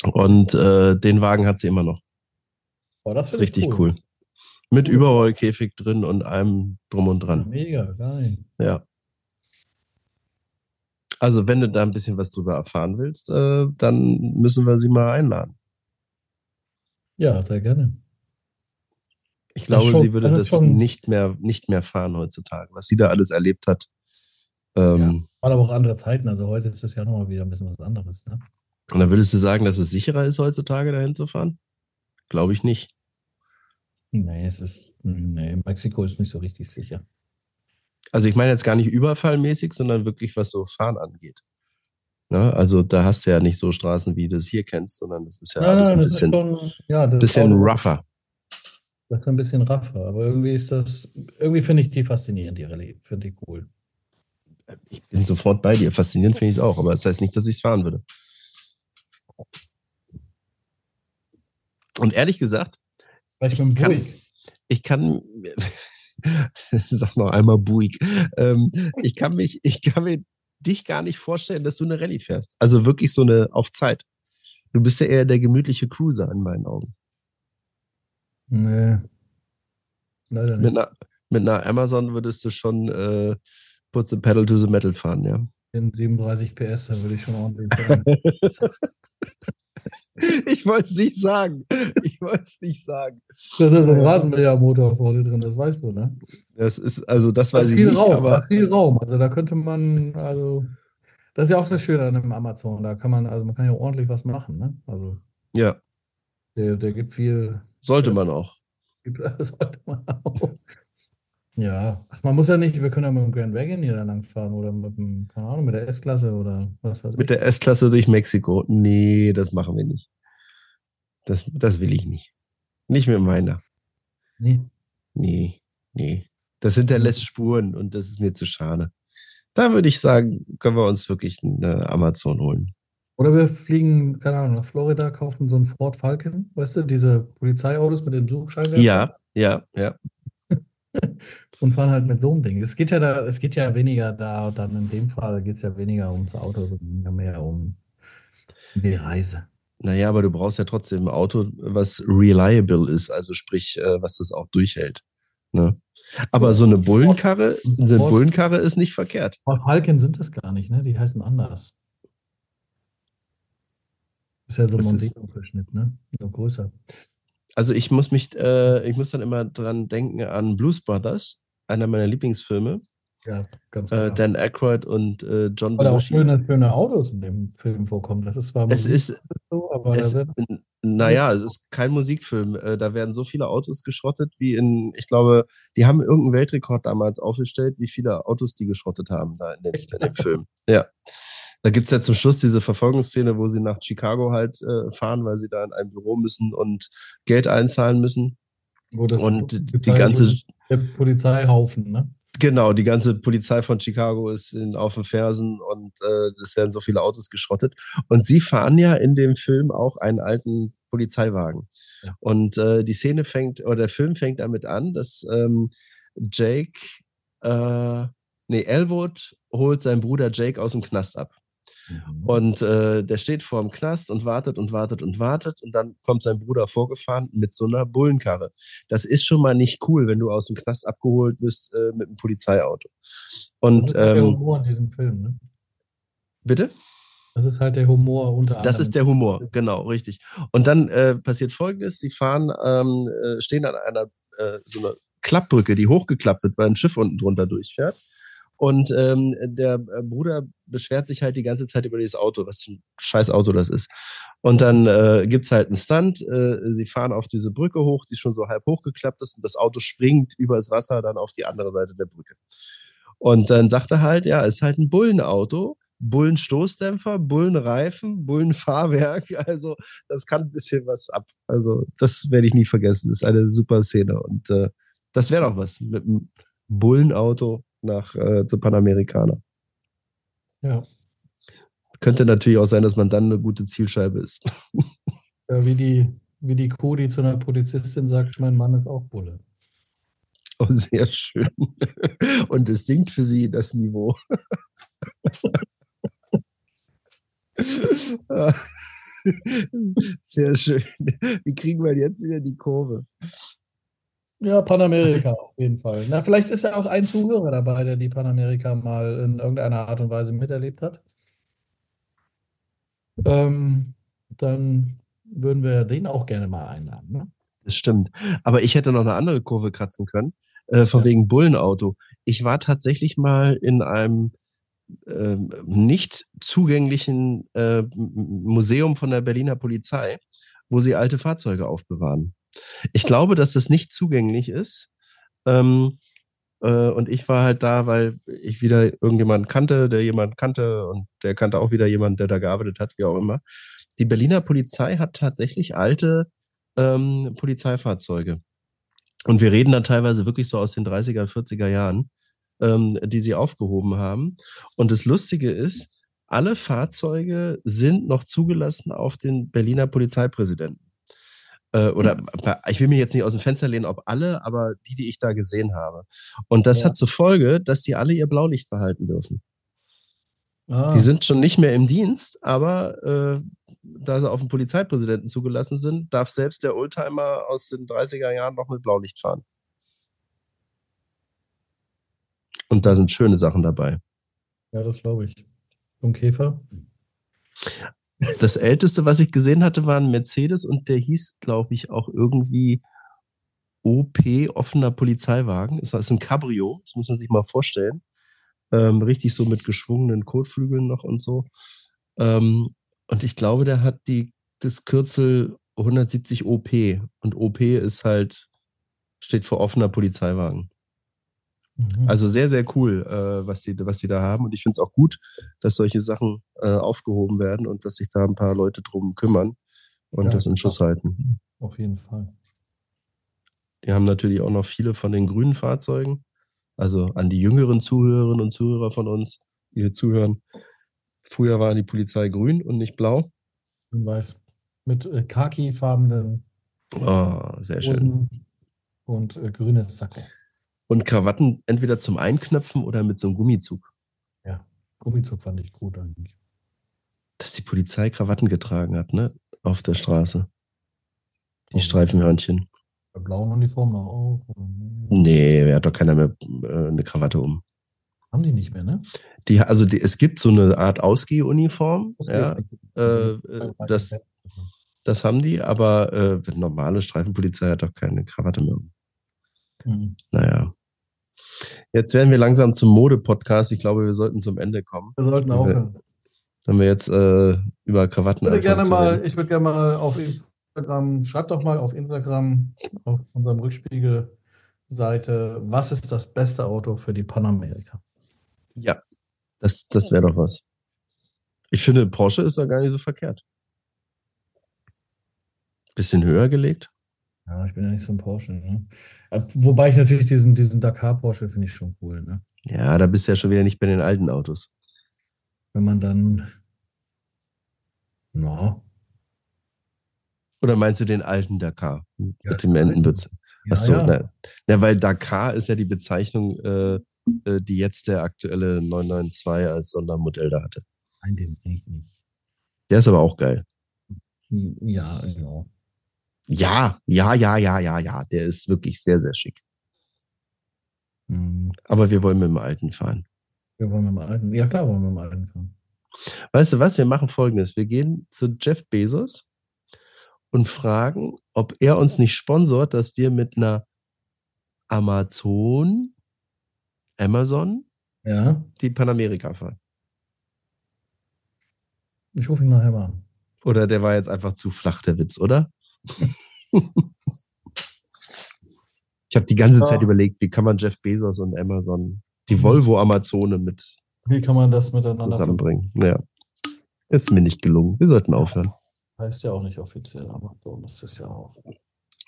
Und äh, den Wagen hat sie immer noch. Oh, das, das ist richtig cool. cool. Mit cool. Überrollkäfig drin und allem drum und dran. Mega, geil. Ja. Also, wenn du da ein bisschen was drüber erfahren willst, äh, dann müssen wir sie mal einladen. Ja, sehr gerne. Ich glaube, schon, sie würde das nicht mehr, nicht mehr fahren heutzutage, was sie da alles erlebt hat. Ähm, ja, waren aber auch andere Zeiten. Also heute ist das ja nochmal wieder ein bisschen was anderes. Ne? Und dann würdest du sagen, dass es sicherer ist, heutzutage dahin zu fahren? Glaube ich nicht. Nee, es ist, nee, Mexiko ist nicht so richtig sicher. Also ich meine jetzt gar nicht überfallmäßig, sondern wirklich, was so Fahren angeht. Ne? Also da hast du ja nicht so Straßen, wie du es hier kennst, sondern das ist ja Nein, alles ein bisschen, schon, ja, bisschen rougher. Das ist ein bisschen raffer, aber irgendwie ist das, irgendwie finde ich die faszinierend, die Rallye. Finde ich cool. Ich bin sofort bei dir. Faszinierend finde ich es auch, aber das heißt nicht, dass ich es fahren würde. Und ehrlich gesagt, mit dem kann- ich kann, <laughs> sag noch einmal Buick, ähm, ich kann mich, ich kann mir dich gar nicht vorstellen, dass du eine Rallye fährst. Also wirklich so eine auf Zeit. Du bist ja eher der gemütliche Cruiser in meinen Augen. Nee. Leider Mit nicht. einer, mit einer Amazon würdest du schon äh, put the pedal to the metal fahren, ja. In 37 PS, da würde ich schon ordentlich fahren. <laughs> ich wollte es nicht sagen. Ich wollte es nicht sagen. Da ist ein Rasenmähermotor vorne drin, das weißt du, ne? Das ist, also das Da weiß ist ich viel nicht, Raum, da aber viel Raum. Also da könnte man, also, das ist ja auch das Schöne an dem Amazon. Da kann man, also man kann ja ordentlich was machen, ne? Also ja, der, der gibt viel, sollte man auch. gibt, das <laughs> sollte man auch. Ja, Ach, man muss ja nicht, wir können ja mit dem Grand Wagon hier da lang fahren oder mit dem, keine Ahnung, mit der S-Klasse oder was weiß Mit der S-Klasse durch Mexiko. Nee, das machen wir nicht. Das, das will ich nicht. Nicht mit meiner. Nee. Nee, nee. Das hinterlässt Spuren und das ist mir zu schade. Da würde ich sagen, können wir uns wirklich eine Amazon holen. Oder wir fliegen, keine Ahnung, nach Florida, kaufen so einen Ford Falcon, weißt du, diese Polizeiautos mit den Suchscheinwerfern Ja, ja, ja. Und fahren halt mit so einem Ding. Es geht ja da, es geht ja weniger da, dann in dem Fall geht es ja weniger ums Auto, sondern mehr um die Reise. Naja, aber du brauchst ja trotzdem ein Auto, was reliable ist, also sprich, äh, was das auch durchhält. Ne? Aber so eine Bullenkarre, eine Bullenkarre ist nicht verkehrt. Falcon sind das gar nicht, ne? Die heißen anders. Ist ja so ein Mondeo-Verschnitt, ne? So größer. Also ich muss mich, äh, ich muss dann immer dran denken an Blues Brothers, einer meiner Lieblingsfilme. Ja, ganz Äh, klar. Dan Aykroyd und äh, John Weil da auch Belushi. schöne, schöne Autos in dem Film vorkommen. Das ist zwar Es Musik ist, so, aber es, da naja, es ist kein Musikfilm. Äh, Da werden so viele Autos geschrottet, wie in, ich glaube, die haben irgendeinen Weltrekord damals aufgestellt, wie viele Autos die geschrottet haben da in dem, in dem Film. Ja. Da gibt's ja zum Schluss diese Verfolgungsszene, wo sie nach Chicago halt äh, fahren, weil sie da in ein Büro müssen und Geld einzahlen müssen. wo das Und die Polizei- ganze, der Polizeihaufen, ne? Genau, die ganze Polizei von Chicago ist in, auf den Fersen und äh, es werden so viele Autos geschrottet. Und sie fahren ja in dem Film auch einen alten Polizeiwagen. Ja. Und äh, die Szene fängt, oder der Film fängt damit an, dass ähm, Jake, äh, nee, Elwood holt seinen Bruder Jake aus dem Knast ab. Und äh, der steht vor dem Knast und wartet und wartet und wartet und dann kommt sein Bruder vorgefahren mit so einer Bullenkarre. Das ist schon mal nicht cool, wenn du aus dem Knast abgeholt bist äh, mit einem Polizeiauto. das Und ist halt der ähm, Humor in diesem Film, ne? bitte? Das ist halt der Humor unter anderem. Das ist der Humor, genau, richtig. Und dann äh, passiert Folgendes: Sie fahren, ähm, äh, stehen an einer äh, so einer Klappbrücke, die hochgeklappt wird, weil ein Schiff unten drunter durchfährt. Und ähm, der äh, Bruder beschwert sich halt die ganze Zeit über dieses Auto, was für ein scheiß Auto das ist. Und dann äh, gibt's halt einen Stunt. Äh, sie fahren auf diese Brücke hoch, die schon so halb hochgeklappt ist, und das Auto springt übers Wasser dann auf die andere Seite der Brücke. Und dann sagt er halt, ja, es ist halt ein Bullenauto, Bullenstoßdämpfer, Bullenreifen, Bullenfahrwerk. <laughs> Also das kann ein bisschen was ab. Also das werde ich nie vergessen. Das ist eine super Szene. Und äh, das wäre doch was mit einem Bullenauto nach äh, zu Panamerikaner. Ja. Könnte natürlich auch sein, dass man dann eine gute Zielscheibe ist. ja wie, die, wie die Kuh, die zu einer Polizistin sagt, mein Mann ist auch Bulle. Oh, sehr schön. Und es sinkt für sie das Niveau. <laughs> Sehr schön. Wie kriegen wir jetzt wieder die Kurve? Ja, Panamerika auf jeden Fall. Na, vielleicht ist ja auch ein Zuhörer dabei, der die Panamerika mal in irgendeiner Art und Weise miterlebt hat. Ähm, dann würden wir den auch gerne mal einladen. Ne? Das stimmt. Aber ich hätte noch eine andere Kurve kratzen können, äh, von Ja. wegen Bullenauto. Ich war tatsächlich mal in einem ähm, nicht zugänglichen äh, Museum von der Berliner Polizei, wo sie alte Fahrzeuge aufbewahren. Ich glaube, dass das nicht zugänglich ist. Ähm, Äh, und ich war halt da, weil ich wieder irgendjemanden kannte, der jemanden kannte und der kannte auch wieder jemanden, der da gearbeitet hat, wie auch immer. Die Berliner Polizei hat tatsächlich alte ähm, Polizeifahrzeuge. Und wir reden da teilweise wirklich so aus den 30er, 40er Jahren, ähm, die sie aufgehoben haben. Und das Lustige ist, alle Fahrzeuge sind noch zugelassen auf den Berliner Polizeipräsidenten. Äh, oder hm. ich will mir jetzt nicht aus dem Fenster lehnen, ob alle, aber die, die ich da gesehen habe. Und das ja. hat zur Folge, dass die alle ihr Blaulicht behalten dürfen. Ah. Die sind schon nicht mehr im Dienst, aber äh, da sie auf den Polizeipräsidenten zugelassen sind, darf selbst der Oldtimer aus den 30er Jahren noch mit Blaulicht fahren. Und da sind schöne Sachen dabei. Ja, das glaube ich. Und Käfer? Das älteste, was ich gesehen hatte, war ein Mercedes und der hieß, glaube ich, auch irgendwie OP, offener Polizeiwagen. Es ist ein Cabrio, das muss man sich mal vorstellen. Ähm, richtig so mit geschwungenen Kotflügeln noch und so. Ähm, und ich glaube, der hat die, das Kürzel 170 OP. Und OP ist halt, steht für offener Polizeiwagen. Mhm. Also sehr, sehr cool, äh, was, die, was die da haben. Und ich finde es auch gut, dass solche Sachen äh, aufgehoben werden und dass sich da ein paar Leute drum kümmern und ja, das in Schuss halten. Auf jeden Fall. Die haben natürlich auch noch viele von den grünen Fahrzeugen. Also an die jüngeren Zuhörerinnen und Zuhörer von uns, die hier zuhören. Früher war die Polizei grün und nicht blau. Und weiß. Mit äh, khaki-farbenen. Oh, sehr schön. Und äh, grünes Sakko. Und Krawatten entweder zum Einknöpfen oder mit so einem Gummizug. Ja, Gummizug fand ich gut eigentlich. Dass die Polizei Krawatten getragen hat, ne? Auf der Straße. Die oh, Streifenhörnchen. Bei blauen Uniform noch auch? Nee, er hat doch keiner mehr äh, eine Krawatte um. Haben die nicht mehr, ne? Die, also die, es gibt so eine Art Ausgehuniform, ja. Äh, äh, das, das haben die, aber äh, normale Streifenpolizei hat doch keine Krawatte mehr um. Mhm. Naja. Jetzt werden wir langsam zum Mode-Podcast. Ich glaube, wir sollten zum Ende kommen. Wir sollten aufhören. Wenn wir jetzt äh, über Krawatten ich würde gerne mal, Ich würde gerne mal auf Instagram, schreibt doch mal auf Instagram, auf unserem Rückspiegel-Seite, was ist das beste Auto für die Panamerika? Ja, das, das wäre doch was. Ich finde, Porsche ist da gar nicht so verkehrt. Bisschen höher gelegt. Ja, ich bin ja nicht so ein Porsche. Ne? Äh, wobei ich natürlich diesen, diesen Dakar Porsche finde ich schon cool. Ne? Ja, da bist du ja schon wieder nicht bei den alten Autos. Wenn man dann. No. Oder meinst du den alten Dakar ja, mit dem Entenbütze? Ja, Achso, ja. Na, na, weil Dakar ist ja die Bezeichnung, äh, äh die jetzt der aktuelle 992 als Sondermodell da hatte. Nein, den ich nicht. Der ist aber auch geil. Ja, genau. Ja, ja, ja, ja, ja, ja. Der ist wirklich sehr, sehr schick. Mhm. Aber wir wollen mit dem Alten fahren. Wir wollen mit dem Alten. Ja, klar, wollen wir mit dem Alten fahren. Weißt du was? Wir machen folgendes. Wir gehen zu Jeff Bezos und fragen, ob er uns nicht sponsort, dass wir mit einer Amazon, Amazon, ja. die Panamerika fahren. Ich rufe ihn nachher mal an. Oder der war jetzt einfach zu flach, der Witz, oder? Ich habe die ganze ja. Zeit überlegt, wie kann man Jeff Bezos und Amazon, die mhm. Volvo-Amazone mit wie kann man das miteinander zusammenbringen? Ja. Ist mir nicht gelungen. Wir sollten aufhören. Heißt ja auch nicht offiziell, so ist das ja auch.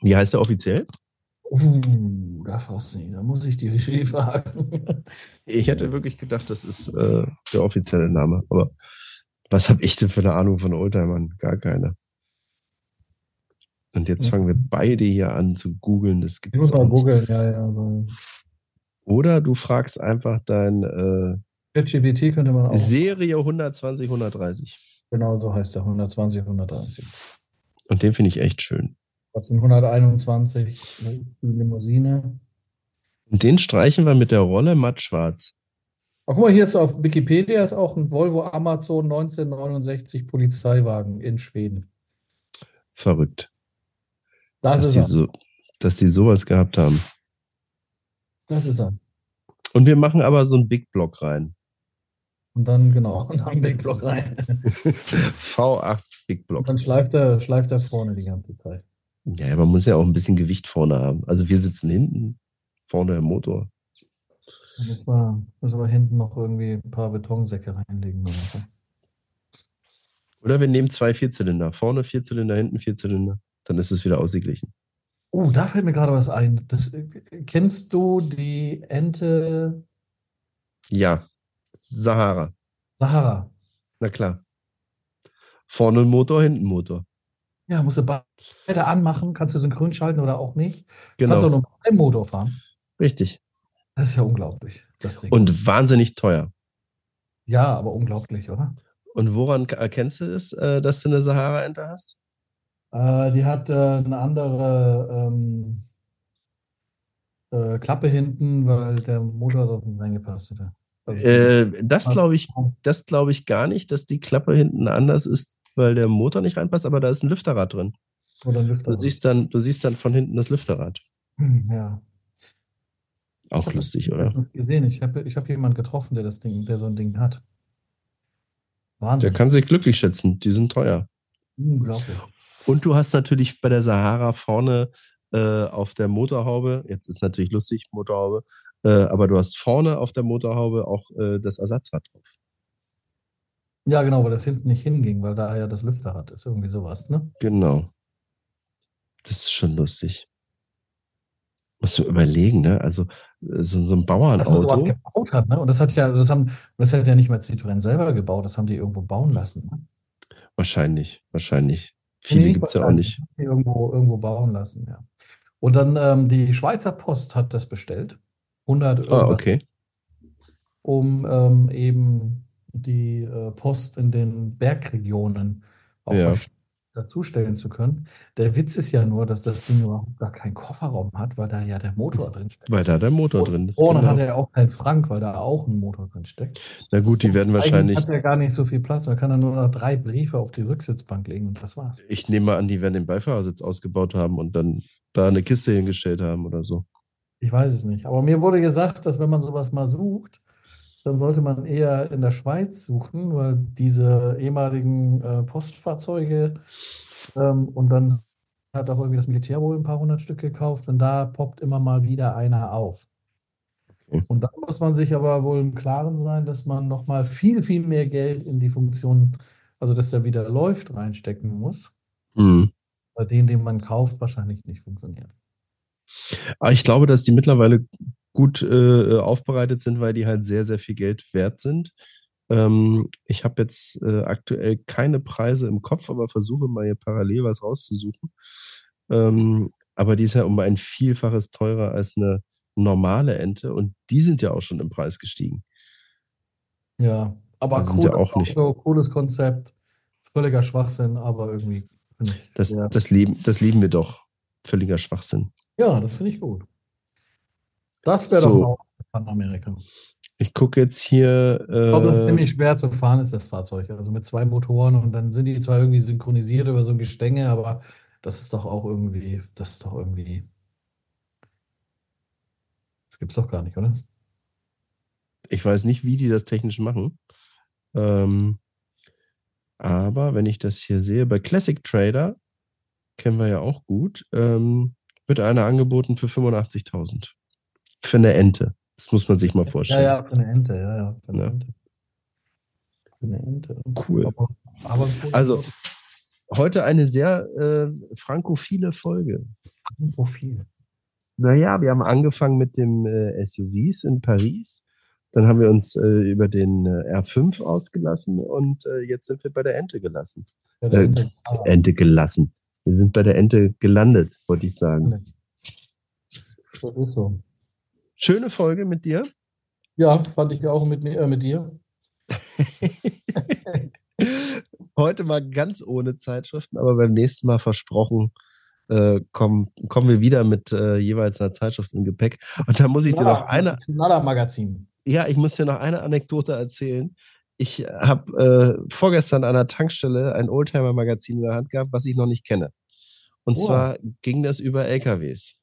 Wie heißt er offiziell? Uh, da fast nicht. Da muss ich die Regie <laughs> fragen. ich hätte wirklich gedacht, das ist äh, der offizielle Name. Aber was habe ich denn für eine Ahnung von Oldtimern? Gar keine. Und jetzt fangen wir beide hier an zu googeln. Das gibt's ich muss mal googeln, ja, ja. Oder du fragst einfach dein äh, ChatGPT könnte man auch. Serie 120, 130. Genau so heißt der 120, 130. Und den finde ich echt schön. 121, die Limousine. Und den streichen wir mit der Rolle matt schwarz. Guck mal, hier ist auf Wikipedia ist auch ein Volvo Amazon 1969 Polizeiwagen in Schweden. Verrückt. Das dass, ist die er. so, dass die sowas gehabt haben. Das ist er. Und wir machen aber so einen Big Block rein. Und dann, genau, <laughs> und dann Big Block rein. <laughs> V8 Big Block. Und dann schleift er, schleift er vorne die ganze Zeit. Ja, man muss ja auch ein bisschen Gewicht vorne haben. Also wir sitzen hinten, vorne im Motor. Dann müssen wir, müssen wir hinten noch irgendwie ein paar Betonsäcke reinlegen. Oder. Oder wir nehmen zwei Vierzylinder. Vorne Vierzylinder, hinten Vierzylinder. Dann ist es wieder ausgeglichen. Oh, da fällt mir gerade was ein. Das, äh, kennst du die Ente Ja. Sahara. Sahara? Na klar. Vorne ein Motor, hinten Motor. Ja, musst du beide anmachen, kannst du synchron schalten oder auch nicht. Genau. Kannst auch nur mit einem Motor fahren. Richtig. Das ist ja unglaublich. Und wahnsinnig teuer. ja, aber unglaublich, oder? Und woran erkennst du es, äh, dass du eine Sahara-Ente hast? Äh, die hat äh, eine andere ähm, äh, Klappe hinten, weil der Motor nicht reingepasst hätte. Also, Äh, das glaube ich, das glaube ich gar nicht, dass die Klappe hinten anders ist, weil der Motor nicht reinpasst, aber da ist ein Lüfterrad drin. oder ein Lüfter. Du siehst dann, du siehst dann von hinten das Lüfterrad. Ja. Auch Ich lustig, das oder? letztens gesehen. Ich habe ich hab jemanden getroffen, der das Ding, der so ein Ding hat. Der Wahnsinn. kann sich glücklich schätzen. Die sind teuer. Unglaublich. Und du hast natürlich bei der Sahara vorne äh, auf der Motorhaube, jetzt ist natürlich lustig, Motorhaube, äh, aber du hast vorne auf der Motorhaube auch äh, das Ersatzrad drauf. Ja, genau, weil das hinten nicht hinging, weil da ja das Lüfterrad ist. Irgendwie sowas, ne? Genau. Das ist schon lustig. Musst du überlegen, ne? Also äh, so, so ein Dass man sowas Bauernauto. gebaut hat, ne? Und das hat ja, das haben, das hat ja nicht mal Citroën selber gebaut, das haben die irgendwo bauen lassen. Ne? Wahrscheinlich, wahrscheinlich. Viele gibt es ja auch nicht. Irgendwo, irgendwo bauen lassen, ja. Und dann ähm, die Schweizer Post hat das bestellt. 100 Ah, irgendwas, okay. um ähm, eben die äh, Post in den Bergregionen auch Ja. Mal dazustellen zu können. Der Witz ist ja nur, dass das Ding überhaupt gar keinen Kofferraum hat, weil da ja der Motor drin steckt. Weil da der Motor drin ist. Vorne Genau. hat er auch keinen Frank, weil da auch ein Motor drin steckt. Na gut, die werden Eigentlich wahrscheinlich, hat er gar nicht so viel Platz. Man kann dann nur noch drei Briefe auf die Rücksitzbank legen und das war's. ich nehme an, die werden den Beifahrersitz ausgebaut haben und dann da eine Kiste hingestellt haben oder so. Ich weiß es nicht. Aber mir wurde gesagt, dass wenn man sowas mal sucht, dann sollte man eher in der Schweiz suchen, weil diese ehemaligen äh, Postfahrzeuge ähm, und dann hat auch irgendwie das Militär wohl ein paar hundert Stück gekauft und da poppt immer mal wieder einer auf. Okay. Und da muss man sich aber wohl im Klaren sein, dass man nochmal viel, viel mehr Geld in die Funktion, also dass der wieder läuft, reinstecken muss. Hm. Bei denen, den man kauft, wahrscheinlich nicht funktioniert. Aber ich glaube, dass die mittlerweile gut äh, aufbereitet sind, weil die halt sehr, sehr viel Geld wert sind. Ähm, ich habe jetzt äh, aktuell keine Preise im Kopf, aber versuche mal hier parallel was rauszusuchen. Ähm, aber die ist ja um ein Vielfaches teurer als eine normale Ente und die sind ja auch schon im Preis gestiegen. Ja, aber Da sind ja cooles auch nicht- Auto, cooles Konzept, völliger Schwachsinn, aber irgendwie finde ich. Das, ja. das, lieben, das lieben wir doch. Völliger Schwachsinn. ja, das finde ich gut. Das wäre So. doch auch Panamerika. Ich gucke jetzt hier. Ich glaube, das ist äh, ziemlich schwer zu fahren, ist das Fahrzeug. Also mit zwei Motoren und dann sind die zwar irgendwie synchronisiert über so ein Gestänge, aber das ist doch auch irgendwie, das ist doch irgendwie. Das gibt's doch gar nicht, oder? Ich weiß nicht, wie die das technisch machen. Ähm, aber wenn ich das hier sehe, bei Classic Trader, kennen wir ja auch gut, ähm, wird einer angeboten für 85.000. Für eine Ente. Das muss man sich mal Ja, vorstellen. ja, für eine Ente, ja, ja, für eine Ja. Ente. Für eine Ente. Cool. Aber, aber. Also, heute eine sehr äh, frankophile Folge. Profil. Naja, wir haben angefangen mit dem äh, SUVs in Paris. Dann haben wir uns äh, über den äh, R5 ausgelassen und äh, jetzt sind wir bei der Ente gelassen. Ja, der Äh, Ente. Ente gelassen. Wir sind bei der Ente gelandet, wollte ich sagen. das ist so. Schöne Folge mit dir. Ja, fand ich auch mit, äh, mit dir. <laughs> Heute mal ganz ohne Zeitschriften, aber beim nächsten Mal versprochen, äh, kommen, kommen wir wieder mit äh, jeweils einer Zeitschrift im Gepäck. Und da muss ich dir noch eine, Knaller-Magazin. ja, ich muss dir noch eine Anekdote erzählen. Ich habe äh, vorgestern an einer Tankstelle ein Oldtimer-Magazin in der Hand gehabt, was ich noch nicht kenne. Und Wow. zwar ging das über LKWs.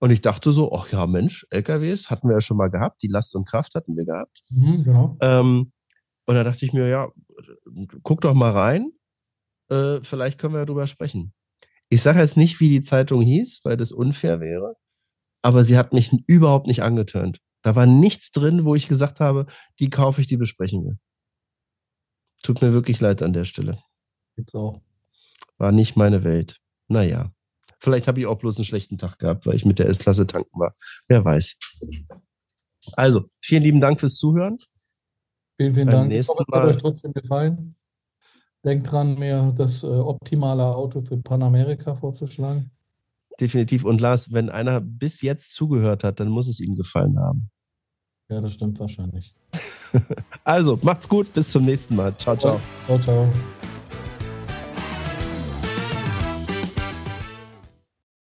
Und ich dachte so, ach ja, Mensch, LKWs hatten wir ja schon mal gehabt, die Last und Kraft hatten wir gehabt. Mhm, genau. Ähm, und da dachte ich mir, ja, guck doch mal rein, äh, vielleicht können wir ja drüber sprechen. Ich sage jetzt nicht, wie die Zeitung hieß, weil das unfair wäre, aber sie hat mich überhaupt nicht angetönt. Da war nichts drin, wo ich gesagt habe, die kaufe ich, die besprechen wir. Tut mir wirklich leid an der Stelle. Gibt's auch. War nicht meine Welt. Naja. Vielleicht habe ich auch bloß einen schlechten Tag gehabt, weil ich mit der S-Klasse tanken war. Wer weiß. Also, vielen lieben Dank fürs Zuhören. Vielen, vielen Beim Dank. nächsten Ich hoffe, es hat euch trotzdem gefallen. Denkt dran, mir das äh, optimale Auto für Panamerika vorzuschlagen. Definitiv. Und Lars, wenn einer bis jetzt zugehört hat, dann muss es ihm gefallen haben. Ja, das stimmt wahrscheinlich. <laughs> Also, macht's gut. Bis zum nächsten Mal. Ciao, ciao. Ciao, ciao.